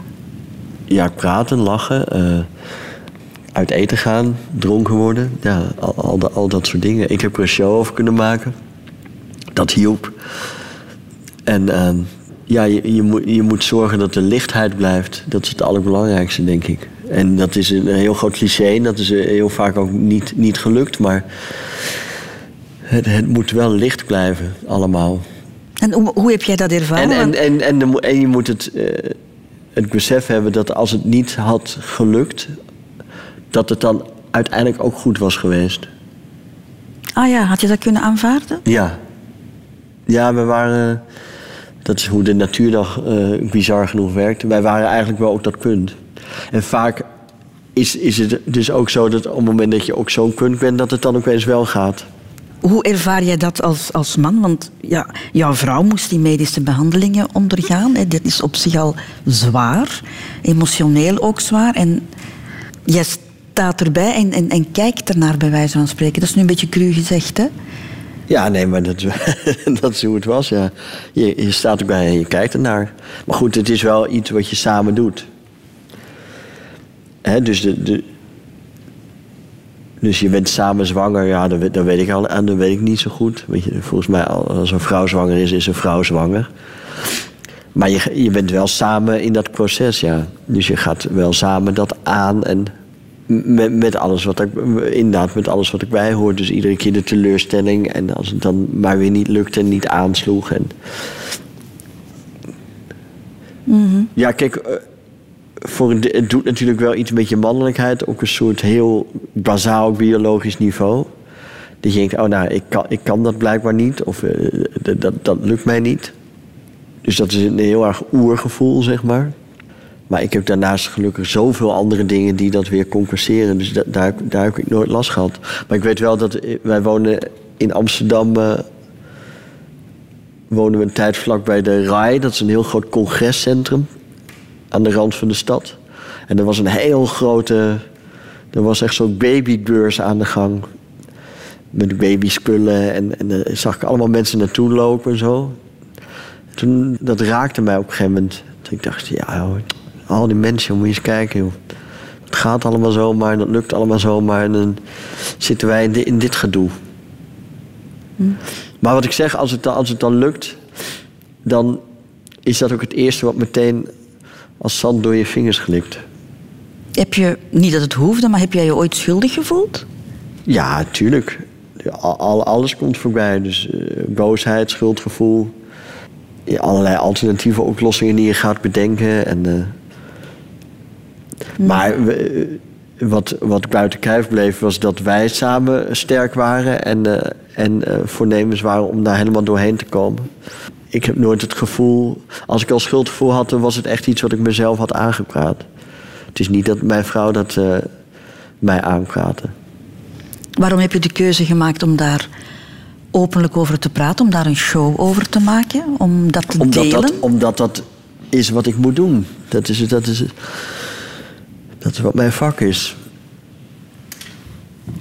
Ja, praten, lachen, eh, uit eten gaan, dronken worden. Ja, al, al, al dat soort dingen. Ik heb er een show over kunnen maken. Dat hielp. En ehm, ja, je, je, moet, je moet zorgen dat de lichtheid blijft. Dat is het allerbelangrijkste, denk ik. En dat is een heel groot cliché. En dat is eh, heel vaak ook niet, niet gelukt. Maar het, het moet wel licht blijven, allemaal. En hoe, hoe heb jij dat ervaren? En, en, en, en je moet het, eh, het besef hebben dat als het niet had gelukt, dat het dan uiteindelijk ook goed was geweest. Ah ja, had je dat kunnen aanvaarden? Ja. Ja, we waren. Dat is hoe de natuurdag eh, bizar genoeg werkt. Wij waren eigenlijk wel op dat punt. En vaak is, is het dus ook zo dat op het moment dat je op zo'n punt bent, dat het dan opeens wel gaat. Hoe ervaar jij dat als, als man? Want ja, jouw vrouw moest die medische behandelingen ondergaan. Hè. Dit is op zich al zwaar, emotioneel ook zwaar. En jij staat erbij en, en, en kijkt ernaar, bij wijze van spreken. Dat is nu een beetje cru gezegd, hè? Ja, nee, maar dat, dat is hoe het was. Ja. Je, je staat erbij en je kijkt ernaar. Maar goed, het is wel iets wat je samen doet. Dus, de, de, dus je bent samen zwanger, ja, dat, dat weet ik al, en dat weet ik niet zo goed. Weet je, volgens mij, als een vrouw zwanger is, is een vrouw zwanger. Maar je, je bent wel samen in dat proces, ja. Dus je gaat wel samen dat aan en met, met alles wat ik, inderdaad, met alles wat ik bij hoor. Dus iedere keer de teleurstelling en als het dan maar weer niet lukt en niet aansloeg. En... Ja, kijk, eh, voor het doet natuurlijk wel iets met je mannelijkheid op een soort heel bazaal biologisch niveau. Dat je denkt, oh nou, ik kan, ik kan dat blijkbaar niet of eh, dat, dat lukt mij niet. Dus dat is een heel erg oergevoel, zeg maar. Maar ik heb daarnaast gelukkig zoveel andere dingen die dat weer compenseren. Dus da- daar, daar heb ik nooit last gehad. Maar ik weet wel dat eh, wij wonen in Amsterdam. eh, wonen we een tijd vlakbij de RAI. Dat is een heel groot congrescentrum aan de rand van de stad. En er was een heel grote. Er was echt zo'n babybeurs aan de gang. Met babyspullen. En, en daar zag ik allemaal mensen naartoe lopen en zo. Toen, dat raakte mij op een gegeven moment. Toen ik dacht, ja, joh, al die mensen, moet je eens kijken. Joh. Het gaat allemaal zomaar en dat lukt allemaal zomaar. En dan zitten wij in, di- in dit gedoe. Maar wat ik zeg, als het, dan- als het dan lukt, dan is dat ook het eerste wat meteen als zand door je vingers glipt. Heb je, niet dat het hoefde, maar heb jij je ooit schuldig gevoeld? Ja, tuurlijk. Al, al- alles komt voorbij. Dus eh, boosheid, schuldgevoel. Ja, allerlei alternatieve oplossingen die je gaat bedenken. En, eh, Maar we- wat, wat buiten kijf bleef, was dat wij samen sterk waren en, eh, en eh, voornemens waren om daar helemaal doorheen te komen. Ik heb nooit het gevoel, als ik al schuldgevoel had, dan was het echt iets wat ik mezelf had aangepraat. Het is niet dat mijn vrouw dat eh, mij aanpraatte. Waarom heb je de keuze gemaakt om daar openlijk over te praten, om daar een show over te maken, om dat te Omdat delen? dat, omdat dat is wat ik moet doen. Dat is, dat is, dat is wat mijn vak is.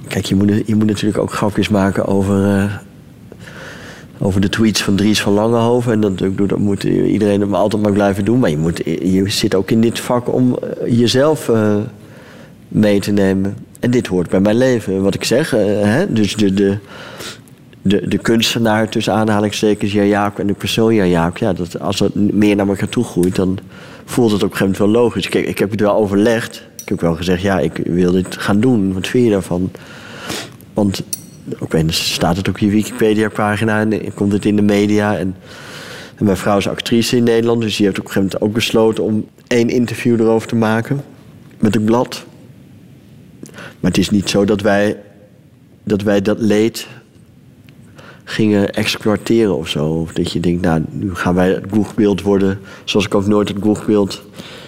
Kijk, je moet, je moet natuurlijk ook grapjes maken over, eh, over de tweets van Dries van Langehoven. En dat, dat moet iedereen maar altijd maar blijven doen. Maar je, moet, je zit ook in dit vak om eh, jezelf eh, mee te nemen. En dit hoort bij mijn leven. Wat ik zeg, hè? dus de, de, de, de kunstenaar tussen aanhalingstekens Jaak en de persoon Jaak, ja, dat, als dat meer naar elkaar toe groeit, dan voelt het op een gegeven moment wel logisch. Kijk, ik heb het wel overlegd. Ik heb wel gezegd, ja, ik wil dit gaan doen. Wat vind je daarvan? Want ook staat het op je Wikipedia-pagina en komt het in de media. En, mijn vrouw is actrice in Nederland, dus die heeft op een gegeven moment ook besloten om één interview erover te maken met het blad. Maar het is niet zo dat wij dat, wij dat leed gingen exploiteren of zo. Of dat je denkt, nou, nu gaan wij het worden... zoals ik ook nooit het boegbeeld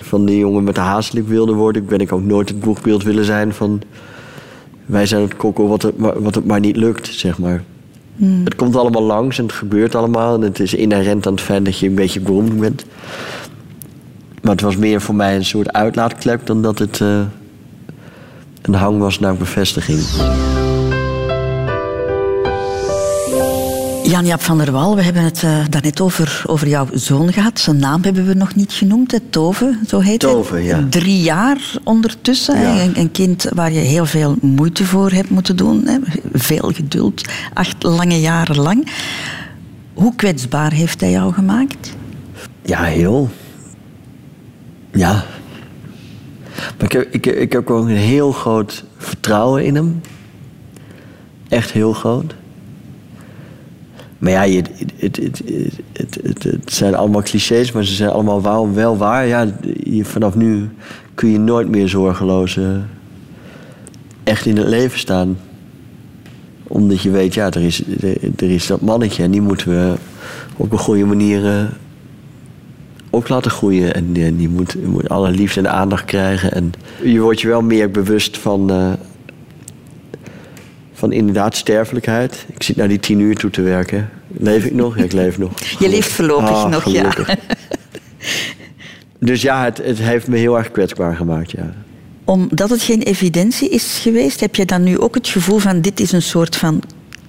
van die jongen met de hazelik wilde worden. Ik ben ik ook nooit het boegbeeld willen zijn van... wij zijn het kokkel wat het, maar- wat het maar niet lukt, zeg maar. Het komt allemaal langs en het gebeurt allemaal. En het is inherent aan het feit dat je een beetje beroemd bent. Maar het was meer voor mij een soort uitlaatklep... dan dat het eh, een hang was naar bevestiging. Jan-Jaap van der Wal, we hebben het eh, daarnet over, over jouw zoon gehad. Zijn naam hebben we nog niet genoemd, hè? Tove, zo heet hij. Tove, ja. Drie jaar ondertussen. hè. Ja. Een, een kind waar je heel veel moeite voor hebt moeten doen. Hè? Veel geduld, acht lange jaren lang. Hoe kwetsbaar heeft hij jou gemaakt? Ja, heel. Ja. Maar ik heb, ik, ik heb ook een heel groot vertrouwen in hem. Echt heel groot. Maar ja, het, het, het, het, zijn allemaal clichés, maar ze zijn allemaal wel, wel waar. Ja, vanaf nu kun je nooit meer zorgeloos eh, echt in het leven staan. Omdat je weet, ja, er is, er, is dat mannetje en die moeten we op een goede manier eh, ook laten groeien. En die, die moet, moet alle liefde en aandacht krijgen. En je wordt je wel meer bewust van, eh, van inderdaad sterfelijkheid. Ik zit naar die tien uur toe te werken. Leef ik nog? Ja, ik leef nog. Je leeft voorlopig Ah, nog, ja. Dus ja, het, het heeft me heel erg kwetsbaar gemaakt, ja. Omdat het geen evidentie is geweest, heb je dan nu ook het gevoel van dit is een soort van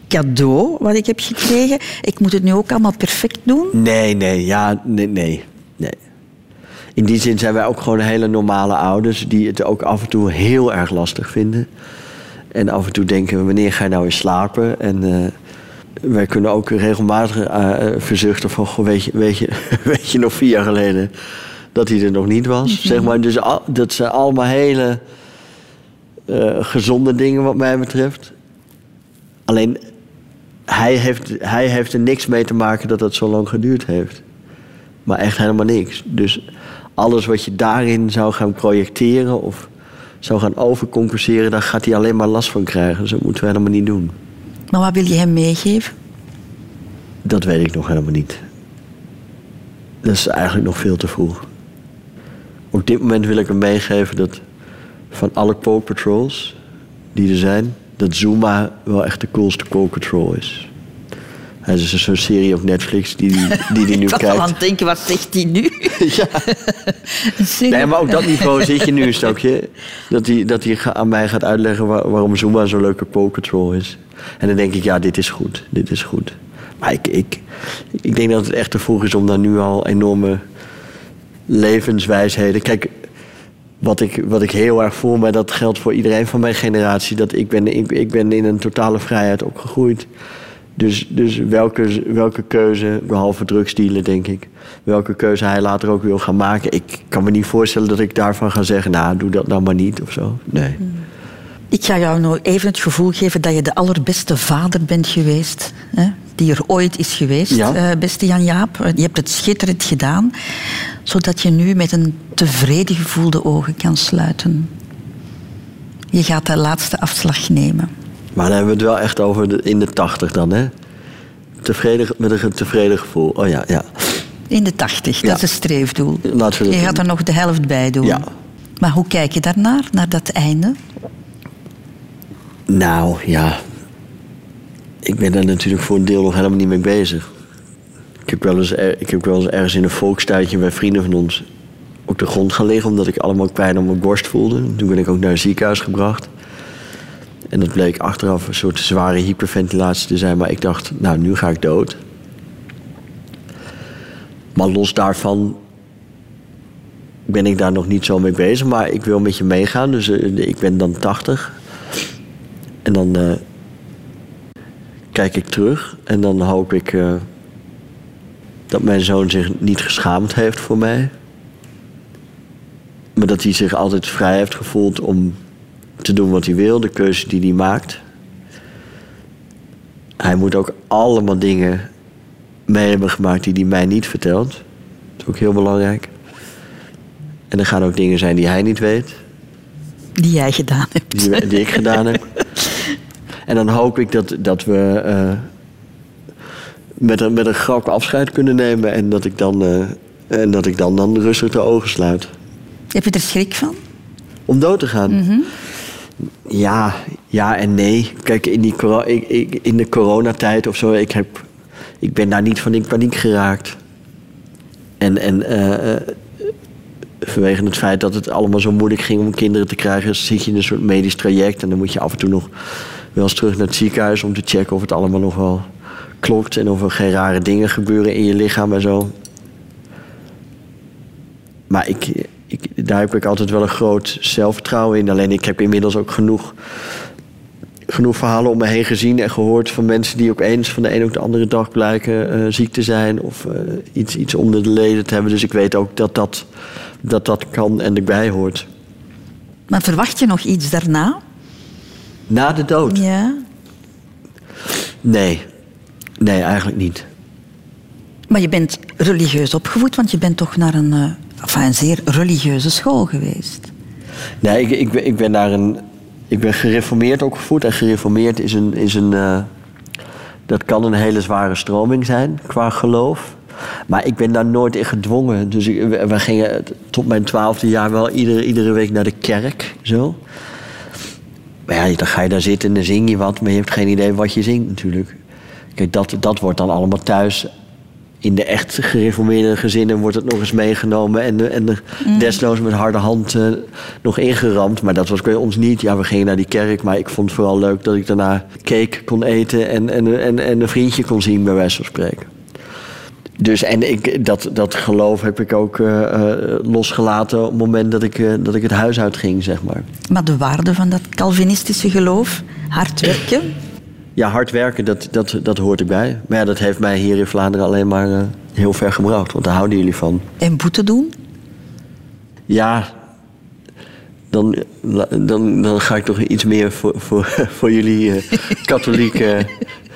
cadeau wat ik heb gekregen. Ik moet het nu ook allemaal perfect doen. Nee, nee, ja, nee, nee, nee. In die zin zijn wij ook gewoon hele normale ouders... die het ook af en toe heel erg lastig vinden. En af en toe denken we, wanneer ga je nou eens slapen? En, eh, wij kunnen ook regelmatig eh, eh, verzuchten van... Goh, weet, je, weet, je, weet je nog vier jaar geleden dat hij er nog niet was? Zeg maar, dus al- dat zijn allemaal hele gezonde dingen wat mij betreft. Alleen, hij heeft, hij heeft er niks mee te maken dat het zo lang geduurd heeft. Maar echt helemaal niks. Dus alles wat je daarin zou gaan projecteren of zou gaan overcompenseren, daar gaat hij alleen maar last van krijgen. Dus dat moeten we helemaal niet doen. Maar wat wil je hem meegeven? Dat weet ik nog helemaal niet. Dat is eigenlijk nog veel te vroeg. Op dit moment wil ik hem meegeven dat van alle Paw Patrols die er zijn, dat Zuma wel echt de coolste Paw Patrol is. Is dus zo'n serie op Netflix die die, die, die nu ik was al aan kijkt. het denken, wat zegt hij nu? Ja. Nee, maar op dat niveau zit je nu een stokje. Dat hij, dat aan mij gaat uitleggen waar- waarom Zuma zo'n leuke Paw Patrol is. En dan denk ik, ja, dit is goed. Dit is goed. Maar ik, ik, ik denk dat het echt te vroeg is om daar nu al enorme levenswijsheden... Kijk, wat ik, wat ik heel erg voel, maar dat geldt voor iedereen van mijn generatie... dat ik ben, ik, ik ben in een totale vrijheid opgegroeid. Dus, dus welke, welke keuze, behalve drugsdealen denk ik... welke keuze hij later ook wil gaan maken... ik kan me niet voorstellen dat ik daarvan ga zeggen... nou, doe dat nou maar niet of zo. Nee. Ik ga jou nog even het gevoel geven dat je de allerbeste vader bent geweest. Hè, die er ooit is geweest, Ja. eh, beste Jan-Jaap. Eh, Je hebt het schitterend gedaan. Zodat je nu met een tevreden gevoel de ogen kan sluiten. Je gaat de laatste afslag nemen. Maar dan hebben we het wel echt over de, in de tachtig dan, hè? Tevreden, met een tevreden gevoel. Oh ja, ja. In de tachtig, dat Ja. is een streefdoel. Laten we dat Je gaat doen. er nog de helft bij doen. Ja. Maar hoe kijk je daarnaar, naar dat einde? Nou, ja. Ik ben daar natuurlijk voor een deel nog helemaal niet mee bezig. Ik heb wel eens, er- ik heb wel eens ergens in een volkstuitje bij vrienden van ons op de grond gaan liggen... omdat ik allemaal pijn op mijn borst voelde. Toen ben ik ook naar het ziekenhuis gebracht. En dat bleek achteraf een soort zware hyperventilatie te zijn. Maar ik dacht, nou, nu ga ik dood. Maar los daarvan ben ik daar nog niet zo mee bezig. Maar ik wil met je meegaan. Dus eh, ik ben dan 80. En dan eh, kijk ik terug. En dan hoop ik eh, dat mijn zoon zich niet geschaamd heeft voor mij. Maar dat hij zich altijd vrij heeft gevoeld om te doen wat hij wil, de keuze die hij maakt. Hij moet ook allemaal dingen mee hebben gemaakt die hij mij niet vertelt. Dat is ook heel belangrijk. En er gaan ook dingen zijn die hij niet weet, Die jij gedaan hebt. die, die ik gedaan heb. En dan hoop ik dat, dat we eh, met, een, met een grap afscheid kunnen nemen en dat ik dan, eh, en dat ik dan, dan rustig de ogen sluit. Heb je er schrik van? Om dood te gaan? Ja, ja en nee. Kijk, in, die, ik, in de coronatijd of zo, ik, heb, ik ben daar niet van in paniek geraakt. En, en eh, eh, vanwege het feit dat het allemaal zo moeilijk ging om kinderen te krijgen, zit je in een soort medisch traject. En dan moet je af en toe nog wel eens terug naar het ziekenhuis om te checken of het allemaal nog wel klopt. En of er geen rare dingen gebeuren in je lichaam en zo. Maar ik, ik, daar heb ik altijd wel een groot zelfvertrouwen in. Alleen ik heb inmiddels ook genoeg, genoeg verhalen om me heen gezien en gehoord van mensen die opeens van de een op de andere dag blijken eh, ziek te zijn of eh, iets, iets onder de leden te hebben. Dus ik weet ook dat dat, dat, dat kan en erbij hoort. Maar verwacht je nog iets daarna? Na de dood? Ja. Nee. Nee, eigenlijk niet. Maar je bent religieus opgevoed, want je bent toch naar een, eh, enfin, een zeer religieuze school geweest. Nee, ik, ik, ben- ik ben daar een. Ik ben gereformeerd opgevoed. En gereformeerd is een. Is een eh, dat kan een hele zware stroming zijn qua geloof. Maar ik ben daar nooit in gedwongen. Dus we gingen tot mijn twaalfde jaar wel iedere, iedere week naar de kerk. Zo. Maar ja, dan ga je daar zitten en dan zing je wat. Maar je hebt geen idee wat je zingt natuurlijk. Kijk, dat, dat wordt dan allemaal thuis in de echt gereformeerde gezinnen wordt het nog eens meegenomen en, en er desnoods met harde hand eh, nog ingeramd. Maar dat was bij ons niet. Ja, we gingen naar die kerk, maar ik vond het vooral leuk dat ik daarna cake kon eten en, en, en, en een vriendje kon zien, bij wijze van spreken. Dus en ik, dat, dat geloof heb ik ook eh, eh, losgelaten op het moment dat ik, dat ik het huis uitging, zeg maar. Maar de waarde van dat Calvinistische geloof, hard werken, ja, hard werken, dat, dat, dat hoort erbij. Maar ja, dat heeft mij hier in Vlaanderen alleen maar eh, heel ver gebracht. Want daar houden jullie van. En boete doen? Ja, dan, dan, dan ga ik toch iets meer voor, voor, voor jullie uh, katholieke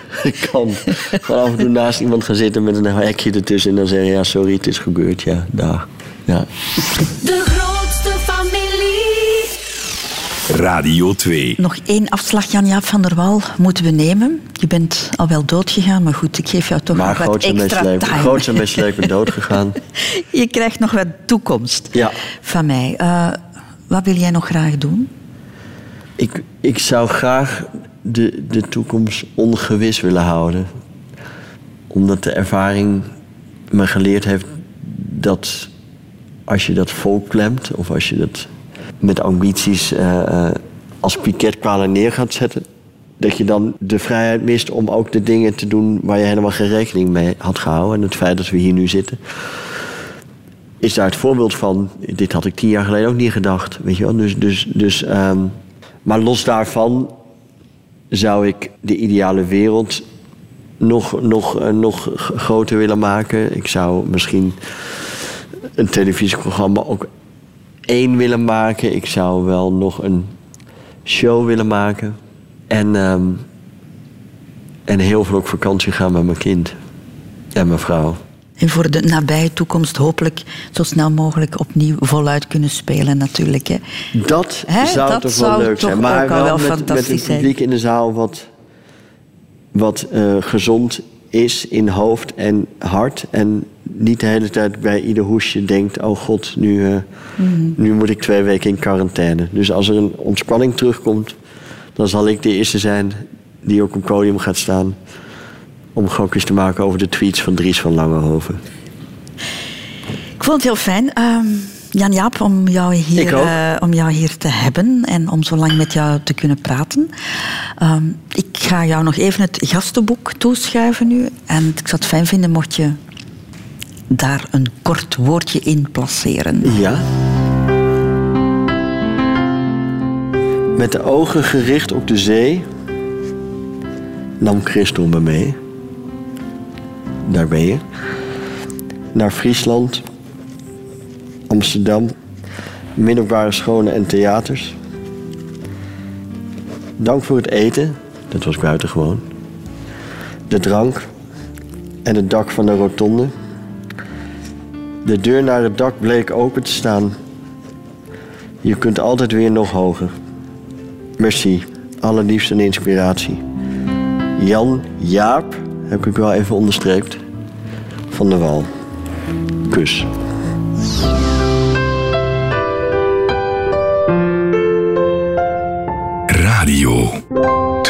kant. Gewoon af en toe naast iemand gaan zitten met een hekje ertussen... en dan zeggen, ja, sorry, het is gebeurd. Ja, dag. Ja. De. Radio 2. Nog één afslag, Jan-Jaap van der Wal, moeten we nemen. Je bent al wel dood gegaan, maar goed, ik geef jou toch Maar nog wat extra time. groot en mislepen dood gegaan. Je krijgt nog wat toekomst Ja. van mij. Eh, wat wil jij nog graag doen? Ik, ik zou graag de, de toekomst ongewis willen houden. Omdat de ervaring me geleerd heeft dat als je dat volklemt... of als je dat met ambities eh, eh, als piketpalen neer gaat zetten... dat je dan de vrijheid mist om ook de dingen te doen... waar je helemaal geen rekening mee had gehouden. En het feit dat we hier nu zitten is daar het voorbeeld van. Dit had ik tien jaar geleden ook niet gedacht. Weet je wel? Dus, dus, dus, ehm, maar los daarvan zou ik de ideale wereld nog, nog, eh, nog groter willen maken. Ik zou misschien een televisieprogramma ook één willen maken. Ik zou wel nog een show willen maken. En, ehm, en heel veel op vakantie gaan met mijn kind en mijn vrouw. En voor de nabije toekomst hopelijk zo snel mogelijk opnieuw voluit kunnen spelen natuurlijk. Hè. Dat zou dat toch wel leuk toch zijn. Maar wel met, een publiek in de zaal wat, wat eh, gezond is in hoofd en hart. En niet de hele tijd bij ieder hoesje denkt... oh god, nu, eh, Mhm. nu moet ik twee weken in quarantaine. Dus als er een ontspanning terugkomt... dan zal ik de eerste zijn die ook op het podium gaat staan... om grapjes te maken over de tweets van Dries van Langehoven. Ik vond het heel fijn, ehm, Jan-Jaap, om, jou hier, eh, om jou hier te hebben en om zo lang met jou te kunnen praten. Ehm, ik ga jou nog even het gastenboek toeschuiven nu. En ik zou het fijn vinden mocht je daar een kort woordje in placeren. Ja. Met de ogen gericht op de zee nam Christel me mee. Daar ben je. Naar Friesland, Amsterdam, middelbare scholen en theaters. Dank voor het eten, dat was buitengewoon. De drank en het dak van de rotonde. De deur naar het dak bleek open te staan. Je kunt altijd weer nog hoger. Merci, allerliefste inspiratie. Jan Jaap, heb ik wel even onderstreept, van de Wal. Kus. Radio